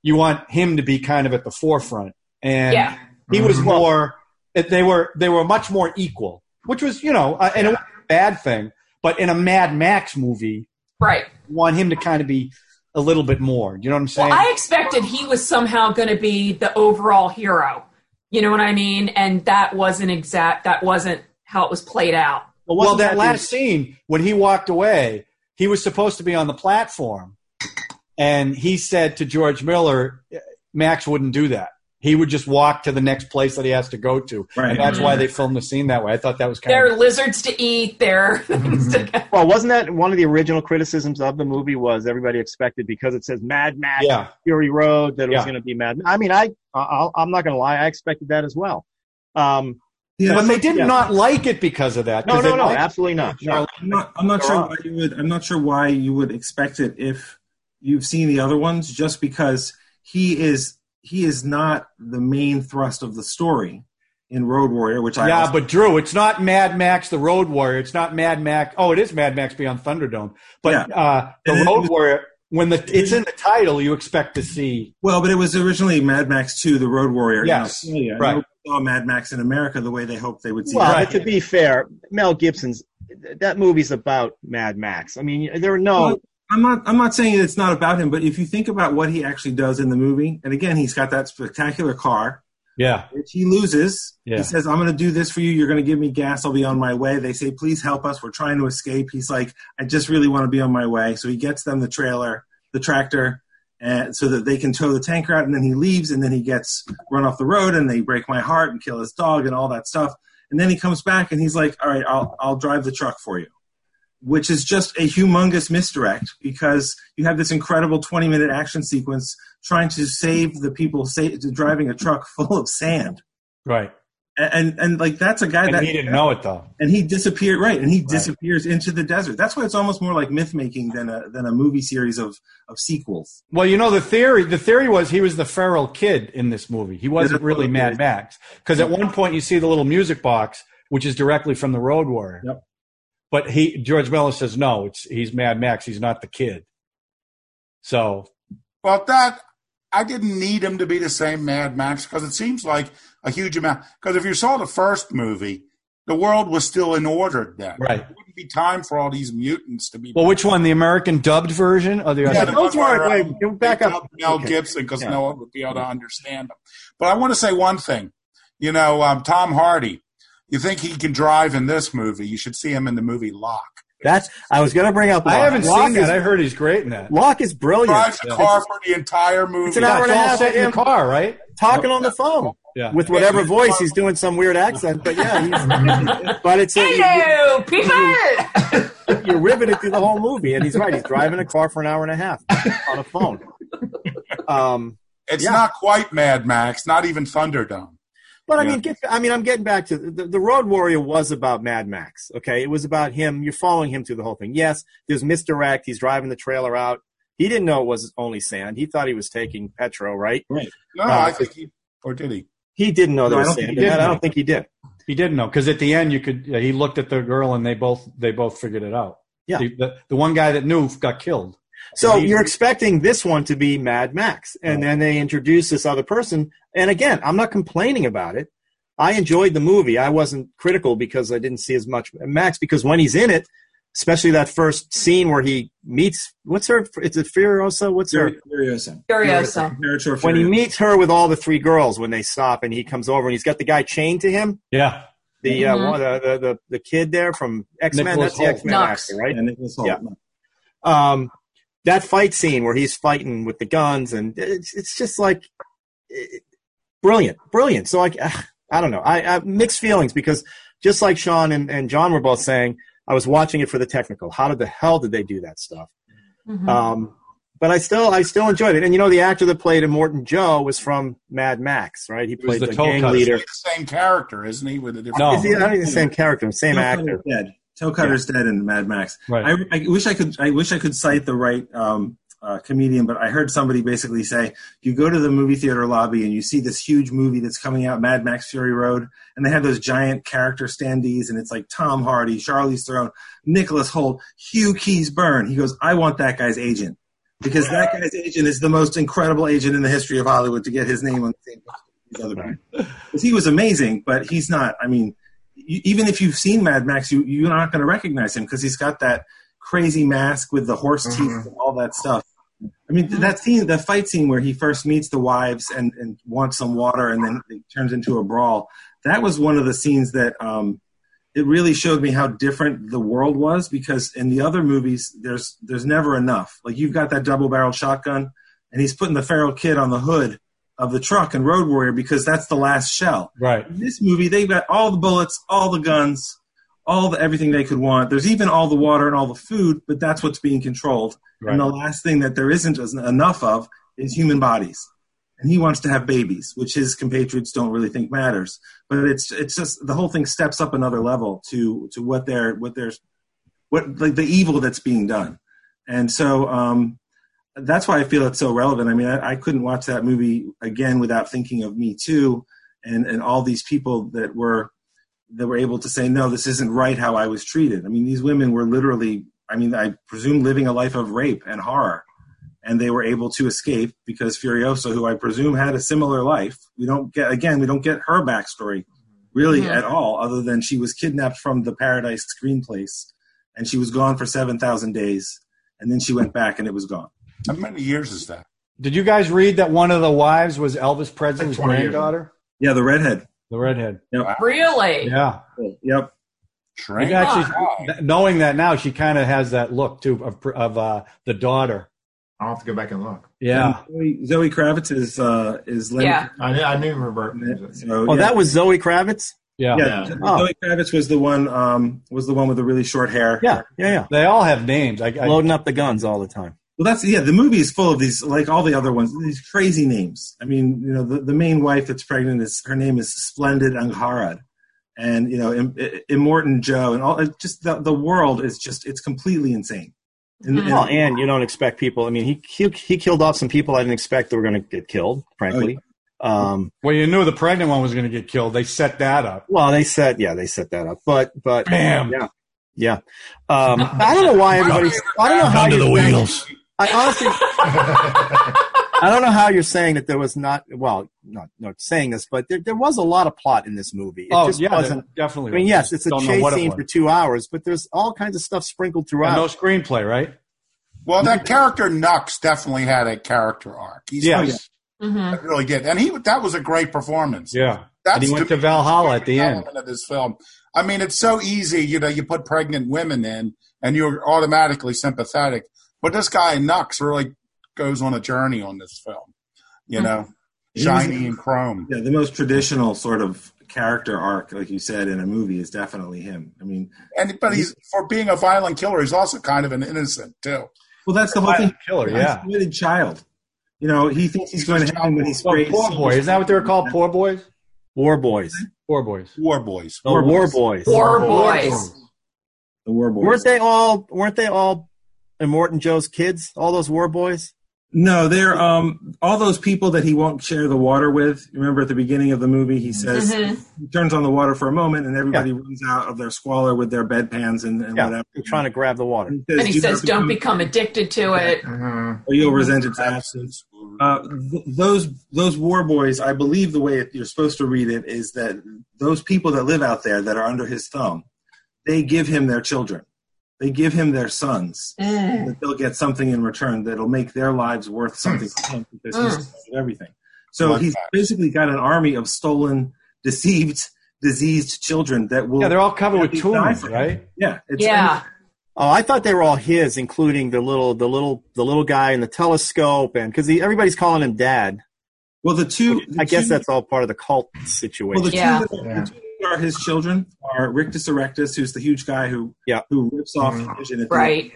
you want him to be kind of at the forefront, and Yeah. he was Mm-hmm. more. They were they were much more equal, which was you know, uh, and it wasn't a bad thing. But in a Mad Max movie, Right. you want him to kind of be a little bit more. You know what I'm saying? Well, I expected he was somehow going to be the overall hero. You know what I mean? And that wasn't exact. That wasn't how it was played out. Well, well, wasn't that the- last scene when he walked away, he was supposed to be on the platform, and he said to George Miller, "Max wouldn't do that. He would just walk to the next place that he has to go to, Right. and that's why they filmed the scene that way. I thought that was kind There of There are lizards to eat. There. [LAUGHS] Well, wasn't that one of the original criticisms of the movie? Was everybody expected because it says Mad Max yeah. Fury Road that it was going to be Mad? I mean, I I'll, I'm not going to lie, I expected that as well. Um, Yeah, But they did Yeah. not like it because of that. no, 'cause no, no, liked- absolutely not. No. I'm not, I'm not sure why you would. I'm not sure why you would expect it if you've seen the other ones. Just because he is he is not the main thrust of the story in Road Warrior, which I Yeah, also- but Drew, it's not Mad Max the Road Warrior. It's not Mad Max. Oh, it is Mad Max Beyond Thunderdome. But Yeah. uh, the And Road was- Warrior, when the it's in the title, you expect to see. well, but it was originally Mad Max 2, The Road Warrior. Yes, in Australia. right. Nobody saw Mad Max in America the way they hoped they would see. Well, it. Right. to be fair, Mel Gibson's that movie's about Mad Max. I mean, there are no. I'm not. I'm not saying it's not about him, but if you think about what he actually does in the movie, and again, he's got that spectacular car, Yeah, which he loses. Yeah. He says, "I'm going to do this for you. You're going to give me gas. I'll be on my way." They say, "Please help us. We're trying to escape." He's like, "I just really want to be on my way." So he gets them the trailer, the tractor, and so that they can tow the tanker out. And then he leaves, and then he gets run off the road, and they break my heart and kill his dog and all that stuff. And then he comes back, and he's like, "All right, I'll I'll drive the truck for you." Which is just a humongous misdirect because you have this incredible 20 minute action sequence trying to save the people sa- driving a truck [LAUGHS] full of sand right. and and, and like that's a guy And that he didn't know it though. and he disappeared right and he disappears into the desert that's why it's almost more like myth making than a than a movie series of of sequels Well, you know the theory. The theory was he was the feral kid in this movie. He wasn't really Mad Max because at one point you see the little music box, which is directly from the Road Warrior. Yep. But he George Miller says no. It's he's Mad Max. He's not the kid. So Well, that I didn't need him to be the same Mad Max because it seems like a huge amount. Because if you saw the first movie, the world was still in order then. Right. It wouldn't be time for all these mutants to be. well, which one? The American dubbed version or the? Yeah, the Those one weren't- where, wait, um, back up. Mel Okay. Gibson because Yeah. no one would be able to understand them. But I want to say one thing. You know, um, Tom Hardy. You think he can drive in this movie? You should see him in the movie Locke. That's I was going to bring up. I haven't Locke seen is, that. I heard he's great in that. Locke is brilliant. Drives the car for the entire movie. It's an hour and a half set in the car, right? talking on the phone Yeah. with whatever voice he's doing some weird accent. But yeah, he's, [LAUGHS] but it's a, Hello, people. [LAUGHS] you're riveted through the whole movie, and he's right. He's driving a car for an hour and a half on a phone. [LAUGHS] Um, It's Yeah. not quite Mad Max, not even Thunderdome. But I Yeah. mean, get, I mean, I'm getting back to the, the Road Warrior was about Mad Max. Okay, it was about him. You're following him through the whole thing. Yes, there's misdirect. He's driving the trailer out. He didn't know it was only sand. He thought he was taking petrol. Right? Right. No, Uh, I think he or did he? He didn't know there No, was sand. he in did that. I don't think he did. He didn't know because at the end you could. yeah, he looked at the girl and they both they both figured it out. Yeah. The, the, the one guy that knew got killed. So He- you're expecting this one to be Mad Max, and then they introduce this other person. And again, I'm not complaining about it. I enjoyed the movie. I wasn't critical because I didn't see as much Max because when he's in it, especially that first scene where he meets what's her? it's a Furiosa? What's her? Furiosa. Furiosa. Imperator When he meets her with all the three girls when they stop and he comes over and he's got the guy chained to him. Yeah. The uh, Mhm. one, the, the the the kid there from X Men. Nicholas That's the X Men actor, right? Yeah, Nicholas Hoult. Yeah. um, that fight scene where he's fighting with the guns and it's, it's just like it, brilliant, brilliant. So like, I don't know. I, I mixed feelings because just like Sean and, and John were both saying, I was watching it for the technical. How did the hell did they do that stuff? Mhm. Um, but I still, I still enjoyed it. And you know, the actor that played Immortan Joe was from Mad Max, right? He played the the, gang cutter. leader. He's the same character, isn't he? With a different. No. Is he, I don't the same character, same actor. Dead. Toe Cutter's dead in Mad Max. Right. I, I wish I could. I wish I could cite the right um, uh, comedian, but I heard somebody basically say, "You go to the movie theater lobby and you see this huge movie that's coming out, Mad Max Fury Road, and they have those giant character standees, and it's like Tom Hardy, Charlize Theron, Nicholas Hoult, Hugh Keays-Byrne." He goes, "I want that guy's agent." Because that guy's agent is the most incredible agent in the history of Hollywood to get his name on the same page as these other people. 'Cause he was amazing, but he's not. I mean, even if you've seen Mad Max, you you're not going to recognize him because he's got that crazy mask with the horse teeth and all that stuff. I mean, th- that scene, the fight scene where he first meets the wives and, and wants some water, and then it turns into a brawl. That was one of the scenes that um, it really showed me how different the world was because in the other movies, there's there's never enough. Like you've got that double barrel shotgun, and he's putting the feral kid on the hood of the truck and Road Warrior because that's the last shell. Right. In this movie, they've got all the bullets, all the guns, all the everything they could want. There's even all the water and all the food, but that's what's being controlled. Right. And the last thing that there isn't enough of is human bodies. And he wants to have babies, which his compatriots don't really think matters. But it's it's just the whole thing steps up another level to to what they're what they're what like the evil that's being done. And so um, that's why I feel it's so relevant. I mean, I, I couldn't watch that movie again without thinking of Me Too and and all these people that were that were able to say, no, this isn't right how I was treated. I mean, these women were literally, I mean, I presume living a life of rape and horror. And they were able to escape because Furiosa, who I presume had a similar life, we don't get, again, we don't get her backstory really Mhm. at all, other than she was kidnapped from the Paradise Screen Place and she was gone for 7,000 days. And then she went back and it was gone. How many years is that? Did you guys read that one of the wives was Elvis Presley's Like 20 years. granddaughter? Yeah, the redhead. The redhead. Really? Yeah. Yep. Train? Actually, Wow. th- knowing that now, she kind of has that look too of, of uh, the daughter. I'll have to go back and look. Yeah. And Zoe, Zoe Kravitz is, uh, is Lenny. Yeah. I knew, I knew Robert. So, Oh, yeah. that was Zoe Kravitz. Yeah. Yeah, Yeah. Oh. Zoe Kravitz was the one. Um, was the one with the really short hair. Yeah, yeah, yeah. They all have names. I, I, Loading up the guns all the time. Well, that's yeah. The movie is full of these, like all the other ones, these crazy names. I mean, you know, the, the main wife that's pregnant is her name is Splendid Angharad, and you know, Im, I- Immortan Joe, and all. It's just the the world is just it's completely insane. And. Well, and you don't expect people. I mean, he he, he killed off some people I didn't expect they were going to get killed. Frankly, um, well, you knew the pregnant one was going to get killed. They set that up. well, they said yeah, they set that up, but but Bam. yeah, yeah. Um, I don't know why everybody's. I don't know how Under the you're wheels. I honestly, [LAUGHS] I don't know how you're saying that there was not. Well, not not saying this, but there, there was a lot of plot in this movie. It oh, just yeah, wasn't. definitely. I mean, yes, it's a Don't know chase what it scene for two hours, but there's all kinds of stuff sprinkled And throughout. no screenplay, right? Well, that character Nux definitely had a character arc. He's Yes. Mhm. he really did, and he that was a great performance. Yeah. That's and he went the to Valhalla at the end. of this film. I mean, it's so easy. You know, you put pregnant women in, and you're automatically sympathetic. But this guy Nux really goes on a journey on this film. You know, hmm. He was- shiny and chrome. Yeah, the most traditional sort of character arc, like you said, in a movie is definitely him. I mean, And but he's for being a violent killer, he's also kind of an innocent too. well, that's the whole Violent thing. killer, He's yeah. a committed child. You know, he thinks he's going to heaven when he's sprayed. poor boy. Is that what they were called? Poor boys? War Boys. Poor boys. War boys. War War Boys. Boys. War boys. The war boys. Weren't they all? Weren't they all? Immortan Joe's kids. All those War Boys. No, they're um all those people that he won't share the water with. Remember at the beginning of the movie, he says Mhm. he turns on the water for a moment, and everybody runs out of their squalor with their bedpans and, and Yeah, whatever. they're trying to grab the water. And he "Do says, don't become addicted to it. Mhm. or you'll resent its absence. Uh, th- those those war boys, I believe the way you're supposed to read it is that those people that live out there that are under his thumb, they give him their children, they give him their sons. Mm. That they'll get something in return that'll make their lives worth something to him because he's Mm. stolen everything. So Like he's that. basically got an army of stolen, deceived, diseased children that will. Yeah, they're all covered with die tumors, right? Yeah, it's, Yeah. Oh, I thought they were all his, including the little, the little, the little guy in the telescope, and because everybody's calling him Dad. Well, the two. the I guess two- that's all part of the cult Well, situation. the two, that are, the two that are his children are Rictus Erectus, who's the huge guy who Yeah. who rips off Mhm. Vision at the Right.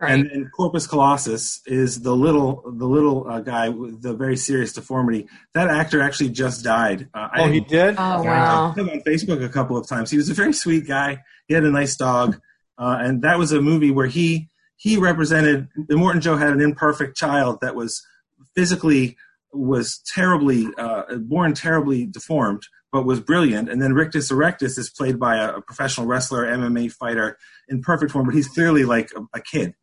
Right. And then Corpus Colossus is the little the little uh, guy with the very serious deformity. That actor actually just died. Uh, Oh, he did? oh, I wow. saw him on Facebook a couple of times. He was a very sweet guy. He had a nice dog, uh, and that was a movie where he he represented. Immortan Joe had an imperfect child that was physically was terribly uh, born terribly deformed, but was brilliant. And then Rictus Erectus is played by a, a professional wrestler, MMA fighter in perfect form, but he's clearly like a, a kid.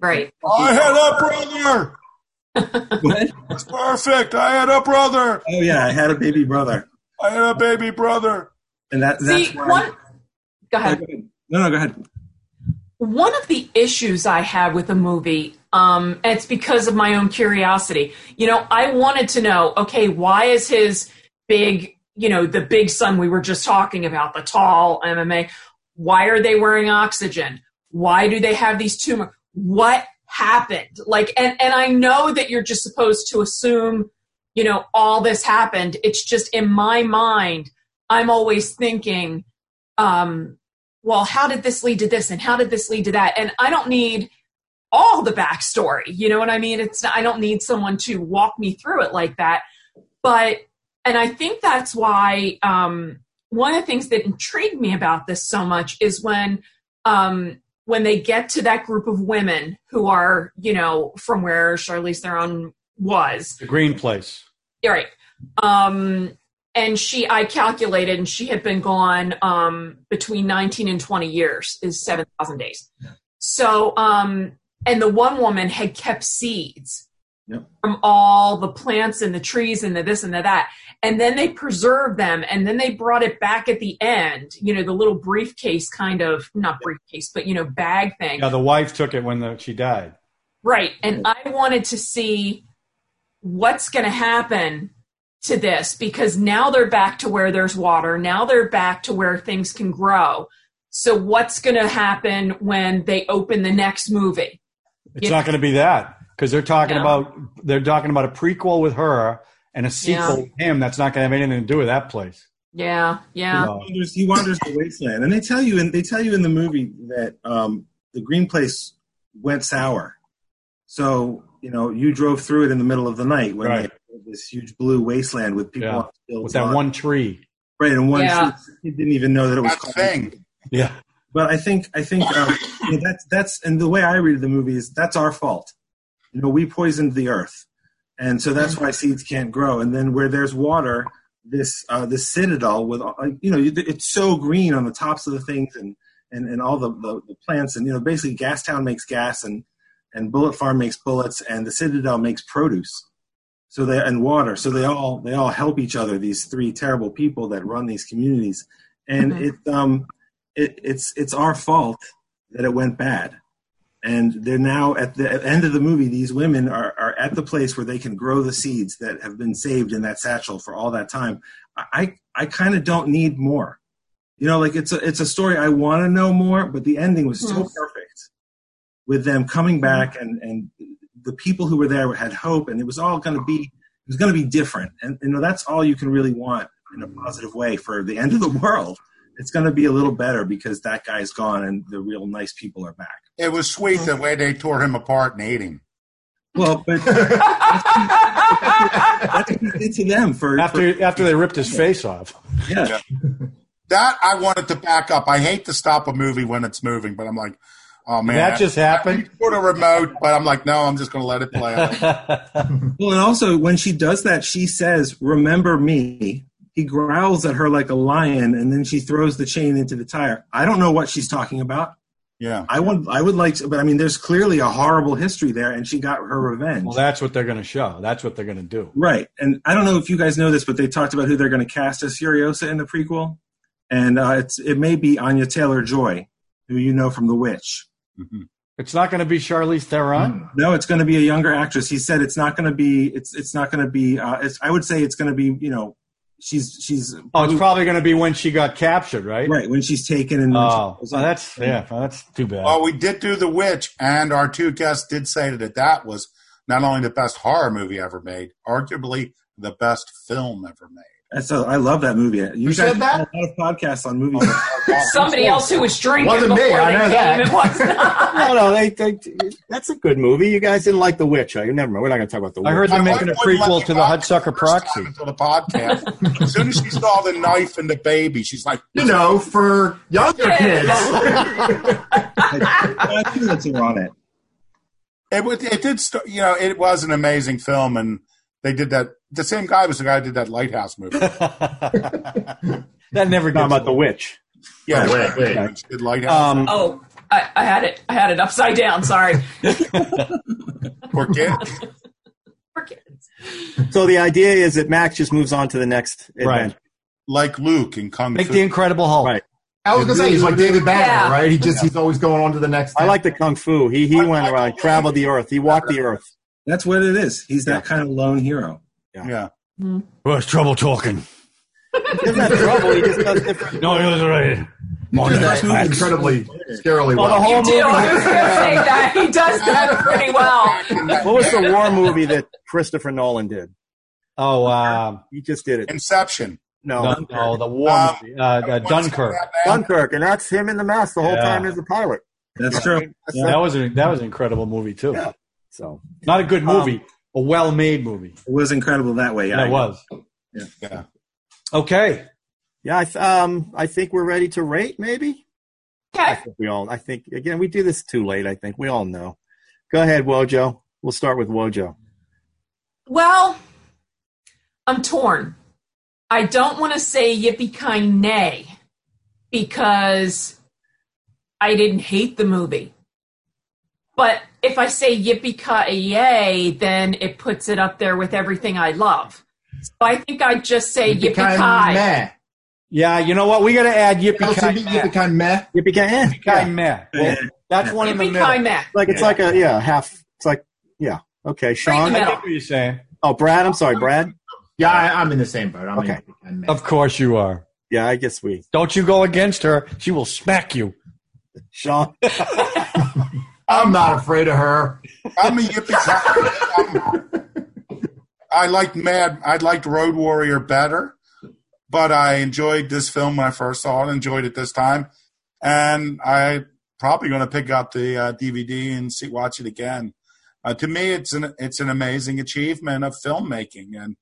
Right. I had a brother. It's perfect. I had a brother. Oh yeah, I had a baby brother, I had a baby brother. and that that's See, why. one, go No, ahead. go ahead. No, no, go ahead. One of the issues I have with the movie, um, and it's because of my own curiosity. You know, I wanted to know, okay, why is his big, you know, the big son we were just talking about, the tall MMA, why are they wearing oxygen? Why do they have these tumors? What happened? Like, and, and I know that you're just supposed to assume you know, all this happened. It's just in my mind, I'm always thinking, um, well, how did this lead to this and how did this lead to that? And I don't need all the backstory. You know what I mean? It's I don't need someone to walk me through it like that. But and I think that's why um, one of the things that intrigued me about this so much is when um, when they get to that group of women who are you know from where Charlize Theron was The Green Place. yeah, right. Um, and she, I calculated, and she had been gone um, between 19 and 20 years, is 7,000 days. So, um, and the one woman had kept seeds Yep. from all the plants and the trees and the this and the that. And then they preserved them and then they brought it back at the end, you know, the little briefcase kind of, not briefcase, but, you know, bag thing. Yeah, the wife took it when the, she died. Right. And I wanted to see what's going to happen to this because now they're back to where there's water. Now they're back to where things can grow. So what's going to happen when they open the next movie? It's Yeah. not going to be that because they're talking Yeah. about they're talking about a prequel with her and a sequel Yeah. with him. That's not going to have anything to do with that place. Yeah. Yeah. He wanders, he wanders the wasteland, and they tell you in they tell you in the movie that um, the green place went sour. So you know you drove through it in the middle of the night when Right. they had this huge blue wasteland with people Yeah. With that on- one tree. right and one Yeah. tree. he didn't even know that it was That called- thing. Yeah. But I think I think um, you know, that's that's and the way I read the movie is that's our fault. You know, we poisoned the earth, and so that's why seeds can't grow. And then where there's water, this uh, this citadel with uh, you know it's so green on the tops of the things and and, and all the, the the plants and you know basically Gastown makes gas and and Bullet Farm makes bullets and the Citadel makes produce. So they and water. So they all they all help each other. These three terrible people that run these communities, and Mhm. it um it, it's it's our fault that it went bad. And they're now at the end of the movie. These women are, are at the place where they can grow the seeds that have been saved in that satchel for all that time. I I kind of don't need more. You know, like it's a it's a story I want to know more, but the ending was so perfect with them coming mm-hmm. back and and the people who were there had hope, and it was all going to be it was going to be different. And you know, that's all you can really want in a positive way for the end of the world. It's going to be a little better because that guy's gone and the real nice people are back. It was sweet the way they tore him apart and ate him. Well, but [LAUGHS] that's what he did to them for After after they ripped his face off. yeah. That I wanted to back up. I hate to stop a movie when it's moving, but I'm like, oh man, That just happened? Put a remote, but I'm like, no, I'm just going to let it play. out. [LAUGHS] Well, and also when she does that, she says, "Remember me." He growls at her like a lion, and then she throws the chain into the tire. I don't know what she's talking about. Yeah, I would, I would like to, but I mean, there's clearly a horrible history there, and she got her revenge. well, that's what they're going to show. That's what they're going to do. Right. And I don't know if you guys know this, but they talked about who they're going to cast as Furiosa in the prequel. And uh, it's it may be Anya Taylor Joy, who you know from The Witch. It's not going to be Charlize Theron. No, it's going to be a younger actress. He said it's not going to be. It's it's not going to be. Uh, it's, I would say it's going to be. You know, she's she's. Oh, it's probably going to be when she got captured, right? right when she's taken and. when she Oh, well, on. that's yeah, well, that's too bad. Well, we did do The Witch, and our two guests did say that that was not only the best horror movie ever made, arguably the best film ever made. That's a, I love that movie. You guys said that? have a lot of podcasts on movies. [LAUGHS] [LAUGHS] Somebody else who was drinking Wasn't me, I know that. [LAUGHS] It was not. No, no, they, they, that's a good movie. You guys didn't like The Witch. I never mind. We're not going to talk about The Witch. I heard they're making a prequel to the watch Hudsucker Proxy. Until the podcast. as soon as she saw the knife and the baby, she's like, You know, for younger kids. I think that's on it. It, would- it did, st- you know, it was an amazing film, and they did that. The same guy was the guy who did that Lighthouse movie. [LAUGHS] that never Talking gets about The Witch. Yeah, Wait, wait, wait. Did Lighthouse Um, Oh, I, I had it. I had it upside down. Sorry. [LAUGHS] for kids? For kids. So the idea is that Max just moves on to the next Right. adventure. Like Luke in Kung Make Fu. the Incredible Hulk. Right. I was gonna say he's like David Banner, Yeah. right? He just he's always going on to the next. I like the kung fu. He he went around, traveled the earth. He walked the earth. That's what it is. He's that kind of lone hero. Yeah. Who has trouble talking? He doesn't have trouble. He just does different. No, he was right. He does that incredibly, scarily Well, the whole You do. movie. I was going to say that. He does that pretty well. What was the war movie that Christopher Nolan did? Oh, uh, You just did it. Inception. No, no, no, the war Um, movie, uh, uh, Dunkirk. Dunkirk, and that's him in the mask the whole Yeah. time as a pilot. That's true. Yeah. That was a, that was an incredible movie too. Yeah. So Not a good movie, a well-made movie. It was incredible that way. Yeah, it was. Yeah. Okay. yeah, I, th- um, I think we're ready to rate. Maybe I Okay. think we all. I think again we do this too late. I think we all know. Go ahead, Wojo. We'll start with Wojo. Well, I'm torn. I don't want to say yippee ki nay because I didn't hate the movie. But if I say yippee ki yay, then it puts it up there with everything I love. So I think I'd just say yippee ki. meh. Yeah, you know what? We got to add Yippee LCB, Ki yippee ki meh. Yippee ki Ki Meh. Well, that's one in the middle. meh. Like it's like a yeah half. It's like yeah. Okay, Sean. in the I middle. what you're saying. Oh, Brad. I'm sorry, Brad. Yeah, I, I'm in the same boat. I'm Okay. in yippee ki meh. Of course you are. Yeah, I guess we. Don't you go against her. She will smack you. Sean. [LAUGHS] I'm not afraid of her. I'm a yippee. I [LAUGHS] liked Mad. I liked Road Warrior better, but I enjoyed this film when I first saw it. Enjoyed it this time, and I probably going to pick up the uh, DVD and see watch it again. Uh, to me, it's an it's an amazing achievement of filmmaking, and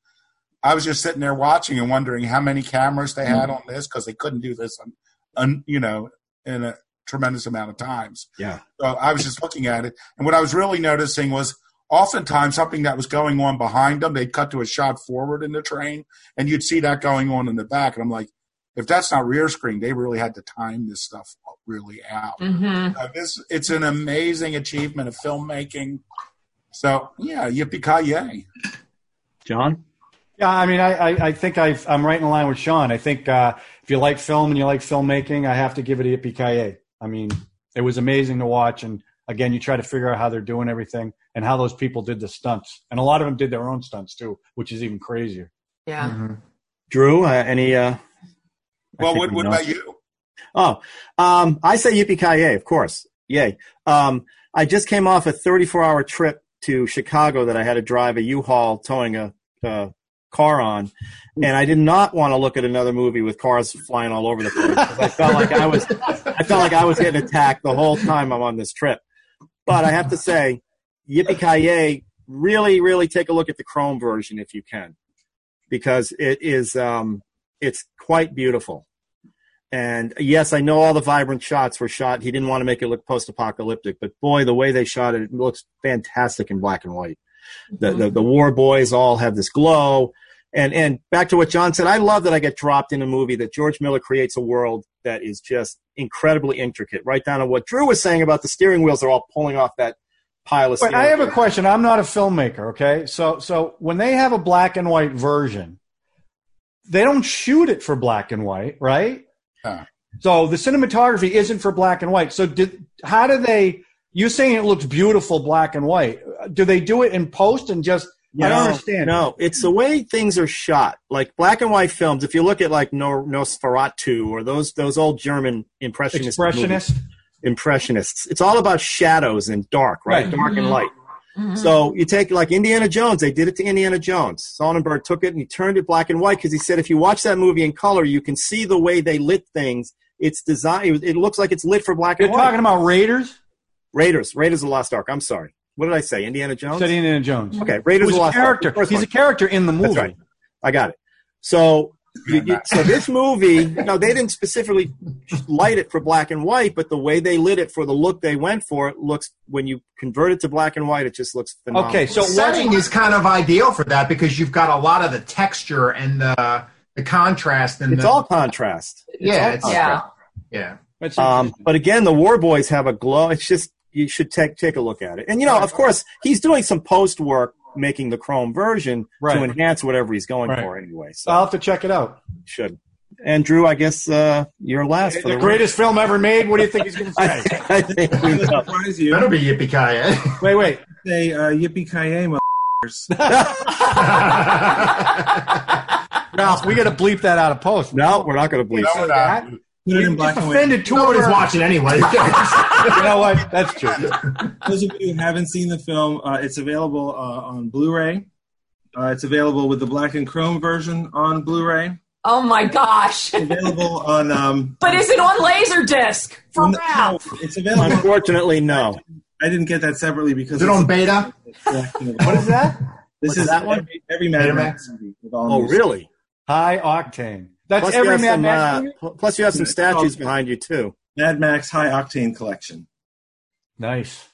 I was just sitting there watching and wondering how many cameras they had on this because they couldn't do this, on, on, you know, in a tremendous amount of times. Yeah. So I was just looking at it, and what I was really noticing was oftentimes something that was going on behind them, they'd cut to a shot forward in the train, and you'd see that going on in the back. And I'm like, if that's not rear screen, they really had to time this stuff really out. Mm-hmm. Uh, this it's an amazing achievement of filmmaking. So yeah, yippee ki yay! John. Yeah, I mean, I, I, I think I've, I'm right in line with Sean. I think uh, if you like film and you like filmmaking, I have to give it a yippee ki I mean, it was amazing to watch. And again, you try to figure out how they're doing everything and how those people did the stunts. And a lot of them did their own stunts too, which is even crazier. Yeah. Drew. Uh, any? Uh, Well, what, we what about you? Oh, um, I say yippee ki of course. Yay. Um, I just came off a 34 hour trip to Chicago that I had to drive a U-Haul towing a, a car on, and I did not want to look at another movie with cars flying all over the place. I felt like I was, I felt like I was getting attacked the whole time I'm on this trip. But I have to say, yippee Kaye! Really, really take a look at the Chrome version if you can, because it is, um, it's quite beautiful. And yes, I know all the vibrant shots were shot. He didn't want to make it look post-apocalyptic, but boy, the way they shot it, it looks fantastic in black and white. The, the the war boys all have this glow. And and back to what John said, I love that I get dropped in a movie that George Miller creates a world that is just incredibly intricate, right down to what Drew was saying about the steering wheels. They're all pulling off that pile of. Wait, I have a question. I'm not a filmmaker, okay? So, so when they have a black and white version, they don't shoot it for black and white, right? Yeah. So the cinematography isn't for black and white. So did how do they? You're saying it looks beautiful black and white. Do they do it in post and just? I don't No, understand. No, it's the way things are shot. Like black and white films. If you look at like no Nosferatu or those those old German impressionist movies, impressionists, it's all about shadows and dark, right? Right. Dark and Mhm. light. Mhm. So you take like Indiana Jones. They did it to Indiana Jones. Soderbergh took it and he turned it black and white because he said if you watch that movie in color, you can see the way they lit things. It's designed. It looks like it's lit for black You're and white. talking about Raiders. Raiders, Raiders of the Lost Ark. I'm sorry. What did I say? Indiana Jones. Said Indiana Jones. Okay, Raiders Who's of the a Lost character. the first He's one. a character in the movie. That's right. I got it. So, you, you, so this movie, no, they didn't specifically light it for black and white, but the way they lit it for the look they went for, it looks when you convert it to black and white, it just looks phenomenal. Okay, so the setting what? is kind of ideal for that because you've got a lot of the texture and the the contrast and it's the, all contrast. It's yeah, all it's, contrast. Yeah. yeah. Um, but again, the War Boys have a glow. It's just you should take take a look at it. And you know, of course, he's doing some post work making the Chrome version Right. to enhance whatever he's going Right. for anyway. So So I'll have to check it out. should. And Drew, I guess uh, you're last for The the greatest film ever made. What do you think he's going [LAUGHS] to say? I think we know. surprise you. Better be yippee ki wait, wait. Say uh, yippee ki yay, motherfuckers. [LAUGHS] Ralph, we got to bleep that out of post. No, we're not going to believe. No, it. We're. Put it in black and white. offended two Nobody's of watching anyway. [LAUGHS] You know what? That's true. Those of you who haven't seen the film, uh, it's available uh, on Blu-ray Uh, it's available with the black and chrome version on Blu-ray. Oh my gosh! It's Available on. Um, But is it on Laserdisc for no, Ralph? it's available. Unfortunately, no. I didn't get that separately because Is it it's- on beta? [LAUGHS] What is that? This What's is that one? Every, every Mad Betamax? Max movie with all Oh, new really? High octane. That's Plus you, every have Mad some, Max uh, movie? pl- plus you have some statues behind you too. Mad Max High Octane Collection. Nice.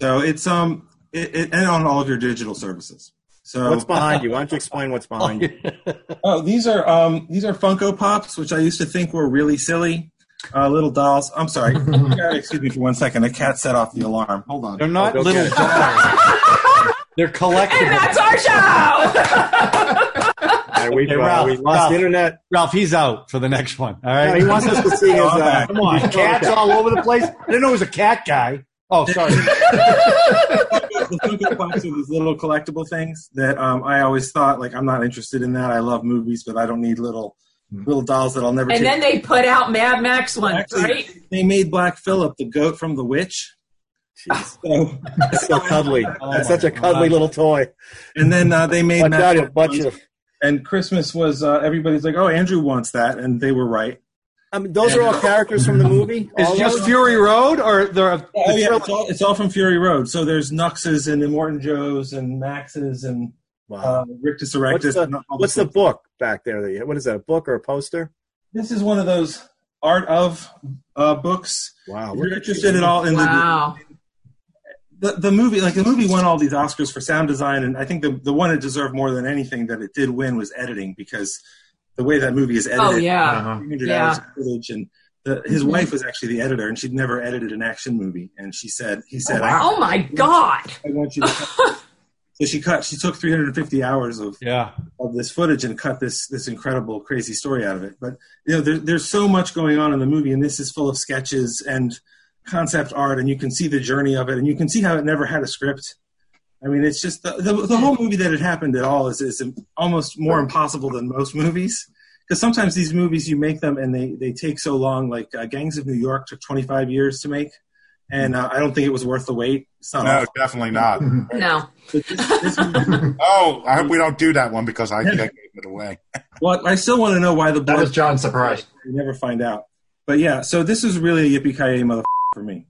So it's um it, it, and on all of your digital services. So What's behind you? Why don't you explain what's behind you? [LAUGHS] Oh, these are um these are Funko Pops, which I used to think were really silly. Uh, little dolls. I'm sorry. [LAUGHS] Excuse me for one second. A cat set off the alarm. Hold on. They're not go little dolls. [LAUGHS] They're collectibles. And collectible. that's our show. All right, we've, Hey, uh, Ralph, we lost Ralph. internet. Ralph, he's out for the next one. All right. No, he wants us to see [LAUGHS] his. I'm Uh. Come on, cats all over the place. I didn't know he was a cat guy. Oh, sorry. [LAUGHS] the Funko Pops are these little collectible things that um, I always thought like I'm not interested in that. I love movies, but I don't need little little dolls that I'll never. and take. then they put out Mad Max ones, Actually, right? they made Black Phillip the goat from The Witch. [LAUGHS] So, That's so cuddly. Oh That's such a cuddly God. little toy. and then uh, they made Watch Mad out, he'll Max butt ones. you. And Christmas was uh, everybody's like, oh, Andrew wants that, and they were right. I mean, those are all characters from the movie. [LAUGHS] It's just those? Fury Road or the, Oh the yeah, it's all, it's all from Fury Road. So there's Nuxes and Immortan Joes and Maxes and Wow. uh, Rictus What's Erectus. the, and all what's the book back there? that you- What is that? A book or a poster? This is one of those art of uh, books. Wow. If you're interested at all in Wow. the, the the movie, like the movie won all these Oscars for sound design, and I think the the one it deserved more than anything that it did win was editing because the way that movie is edited, Oh yeah. Uh-huh. Yeah. hours of footage, and the, his wife was actually the editor, and she'd never edited an action movie, and she said, he said, I, Oh my God. I want you to. Cut. [LAUGHS] so she cut. She took 350 hours of Yeah. of this footage and cut this this incredible crazy story out of it. But you know, there, there's so much going on in the movie, and this is full of sketches and concept art, and you can see the journey of it, and you can see how it never had a script. I mean, it's just the, the, the whole movie that it happened at all is, is almost more impossible than most movies. Because sometimes these movies you make them and they, they take so long. Like uh, Gangs of New York took 25 years to make, and uh, I don't think it was worth the wait. It's not No, awful. definitely not. [LAUGHS] No. This, this movie, [LAUGHS] Oh, I hope we don't do that one because I, I gave it away. [LAUGHS] well, I still want to know why the That blood was John's surprise. You never find out. But yeah, so this is really a yippee ki mother for me.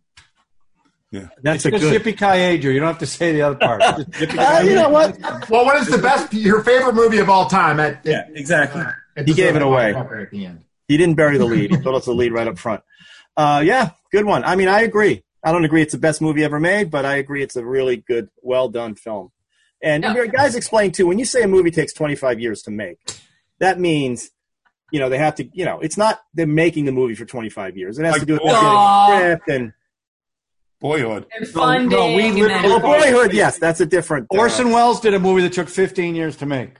Yeah, that's a Just good. Yippee Ki Drew. You don't have to say the other part. [LAUGHS] Uh, you know what? Well, what is the best, your favorite movie of all time? At, Yeah, exactly. it He gave it away. At the end. He didn't bury the lead. He told us the lead right up front. Uh, yeah, good one. I mean, I agree. I don't agree it's the best movie ever made, but I agree it's a really good, well done film. And Yeah. your guys explain too, when you say a movie takes 25 years to make, that means, you know, they have to, you know, it's not them making the movie for 25 years. It has Like to do with Boyhood. getting Aw. script and, Boyhood. And funding. no, we and oh, Boyhood, yes, that's a different. uh, Orson Welles did a movie that took 15 years to make,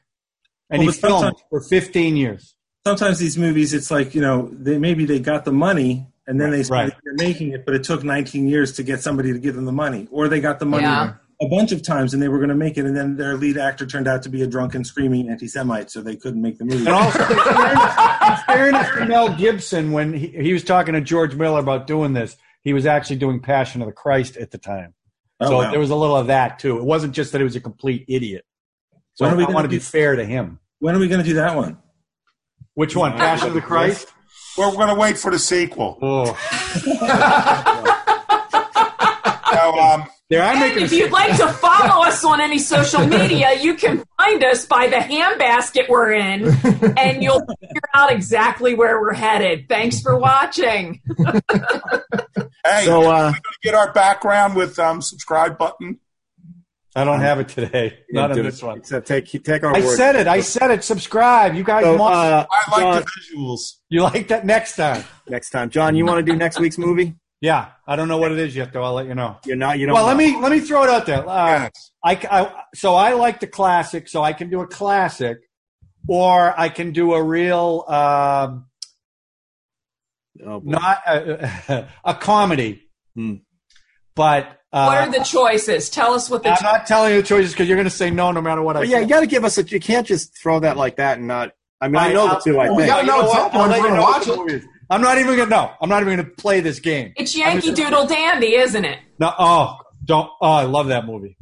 and Well, he filmed for 15 years. Sometimes these movies, it's like you know, they maybe they got the money and then they started making it, but it took 19 years to get somebody to give them the money, or they got the money Yeah. A bunch of times and they were going to make it, and then their lead actor turned out to be a drunken, screaming anti-Semite, so they couldn't make the movie. And also, in fairness, in fairness to Mel Gibson, when he, he was talking to George Miller about doing this, he was actually doing Passion of the Christ at the time. Oh, so wow. there was a little of that too. It wasn't just that he was a complete idiot. So When are we I gonna want to be fair to him. when are we going to do that one? Which one? Passion of the Christ? Well, we're going to wait for the sequel. Oh, [LAUGHS] So, um, there I'm And if you'd like to follow us on any social media, you can find us by the handbasket we're in, and you'll figure out exactly where we're headed. Thanks for watching. hey, So, we're uh, going to get our background with um, subscribe button. I don't have it today. Not on do this it. one. Except take, take our I word. said it. I said it. Subscribe. You guys So, must. uh, I like John, the visuals. you like that next time? next time, John, you want to do next week's movie? Yeah. I don't know what it is yet, though. I'll let you know. You're not. You don't. Well, let me let me throw it out there. Uh, Yes. I, I so I like the classic, so I can do a classic, or I can do a real um, Oh, not a, [LAUGHS] a comedy. Hmm. But uh, what are the choices? Tell us what the. I'm not telling you the choices because you're going to say no, no matter what I yeah, say. you got to give us a. You can't just throw that like that and not. I mean, I know the two. I think. gotta know You at some what? point I'll if let we're you gonna know watch it. The movie is. I'm not even gonna no. I'm not even gonna play this game. it's Yankee just- Doodle Dandy, isn't it? No, oh, don't. Oh, I love that [LAUGHS] movie.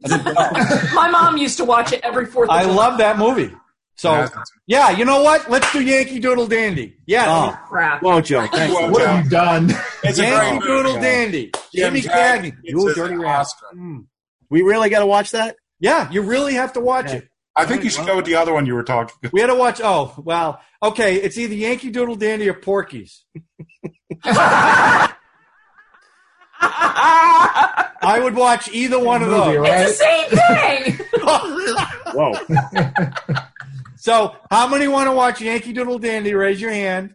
My mom used to watch it every Fourth. of I July. love that movie. So Yeah. yeah, you know what? Let's do Yankee Doodle Dandy. Yeah, Oh, crap. whoa, Joe. Thanks. Whoa, What Joe. have you done? It's a Yankee great movie. Doodle Dandy. Jim Jimmy Cagney Cagney. You dirty rat. Oscar. Mm. We really got to watch that. Yeah, you really have to watch Yeah. it. I think you should go with the other one you were talking about. We had to watch. Oh, well, okay. It's either Yankee Doodle Dandy or Porky's. I would watch either one of Movie, those. right? It's the same thing. [LAUGHS] Whoa. So, how many want to watch Yankee Doodle Dandy? Raise your hand.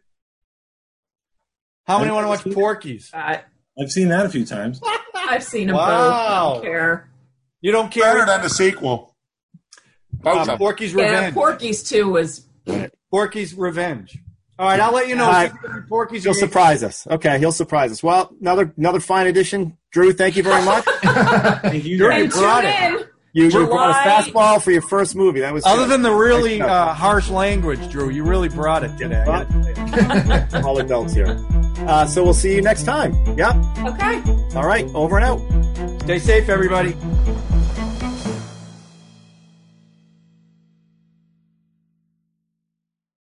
How many want to watch Porky's? I, I've seen that a few times. I've seen them both. I Wow. don't care. You don't Better care? than the sequel. Both Uh, of. Porky's Yeah, Revenge. Porky's too was. Porky's Revenge. All right, I'll let you know. All if right. it's gonna be Porky's. He'll surprise us. Okay, he'll surprise us. Well, another another fine edition. Drew, thank you very much. [LAUGHS] Thank you. You're- Greg. And tune brought it. in. You, you brought a fastball for your first movie. That was Other good. than the really Nice uh, harsh language, Drew, you really brought it today. But- all adults here. Uh, so we'll see you next time. Yep. Okay. All right. Over and out. Stay safe, everybody.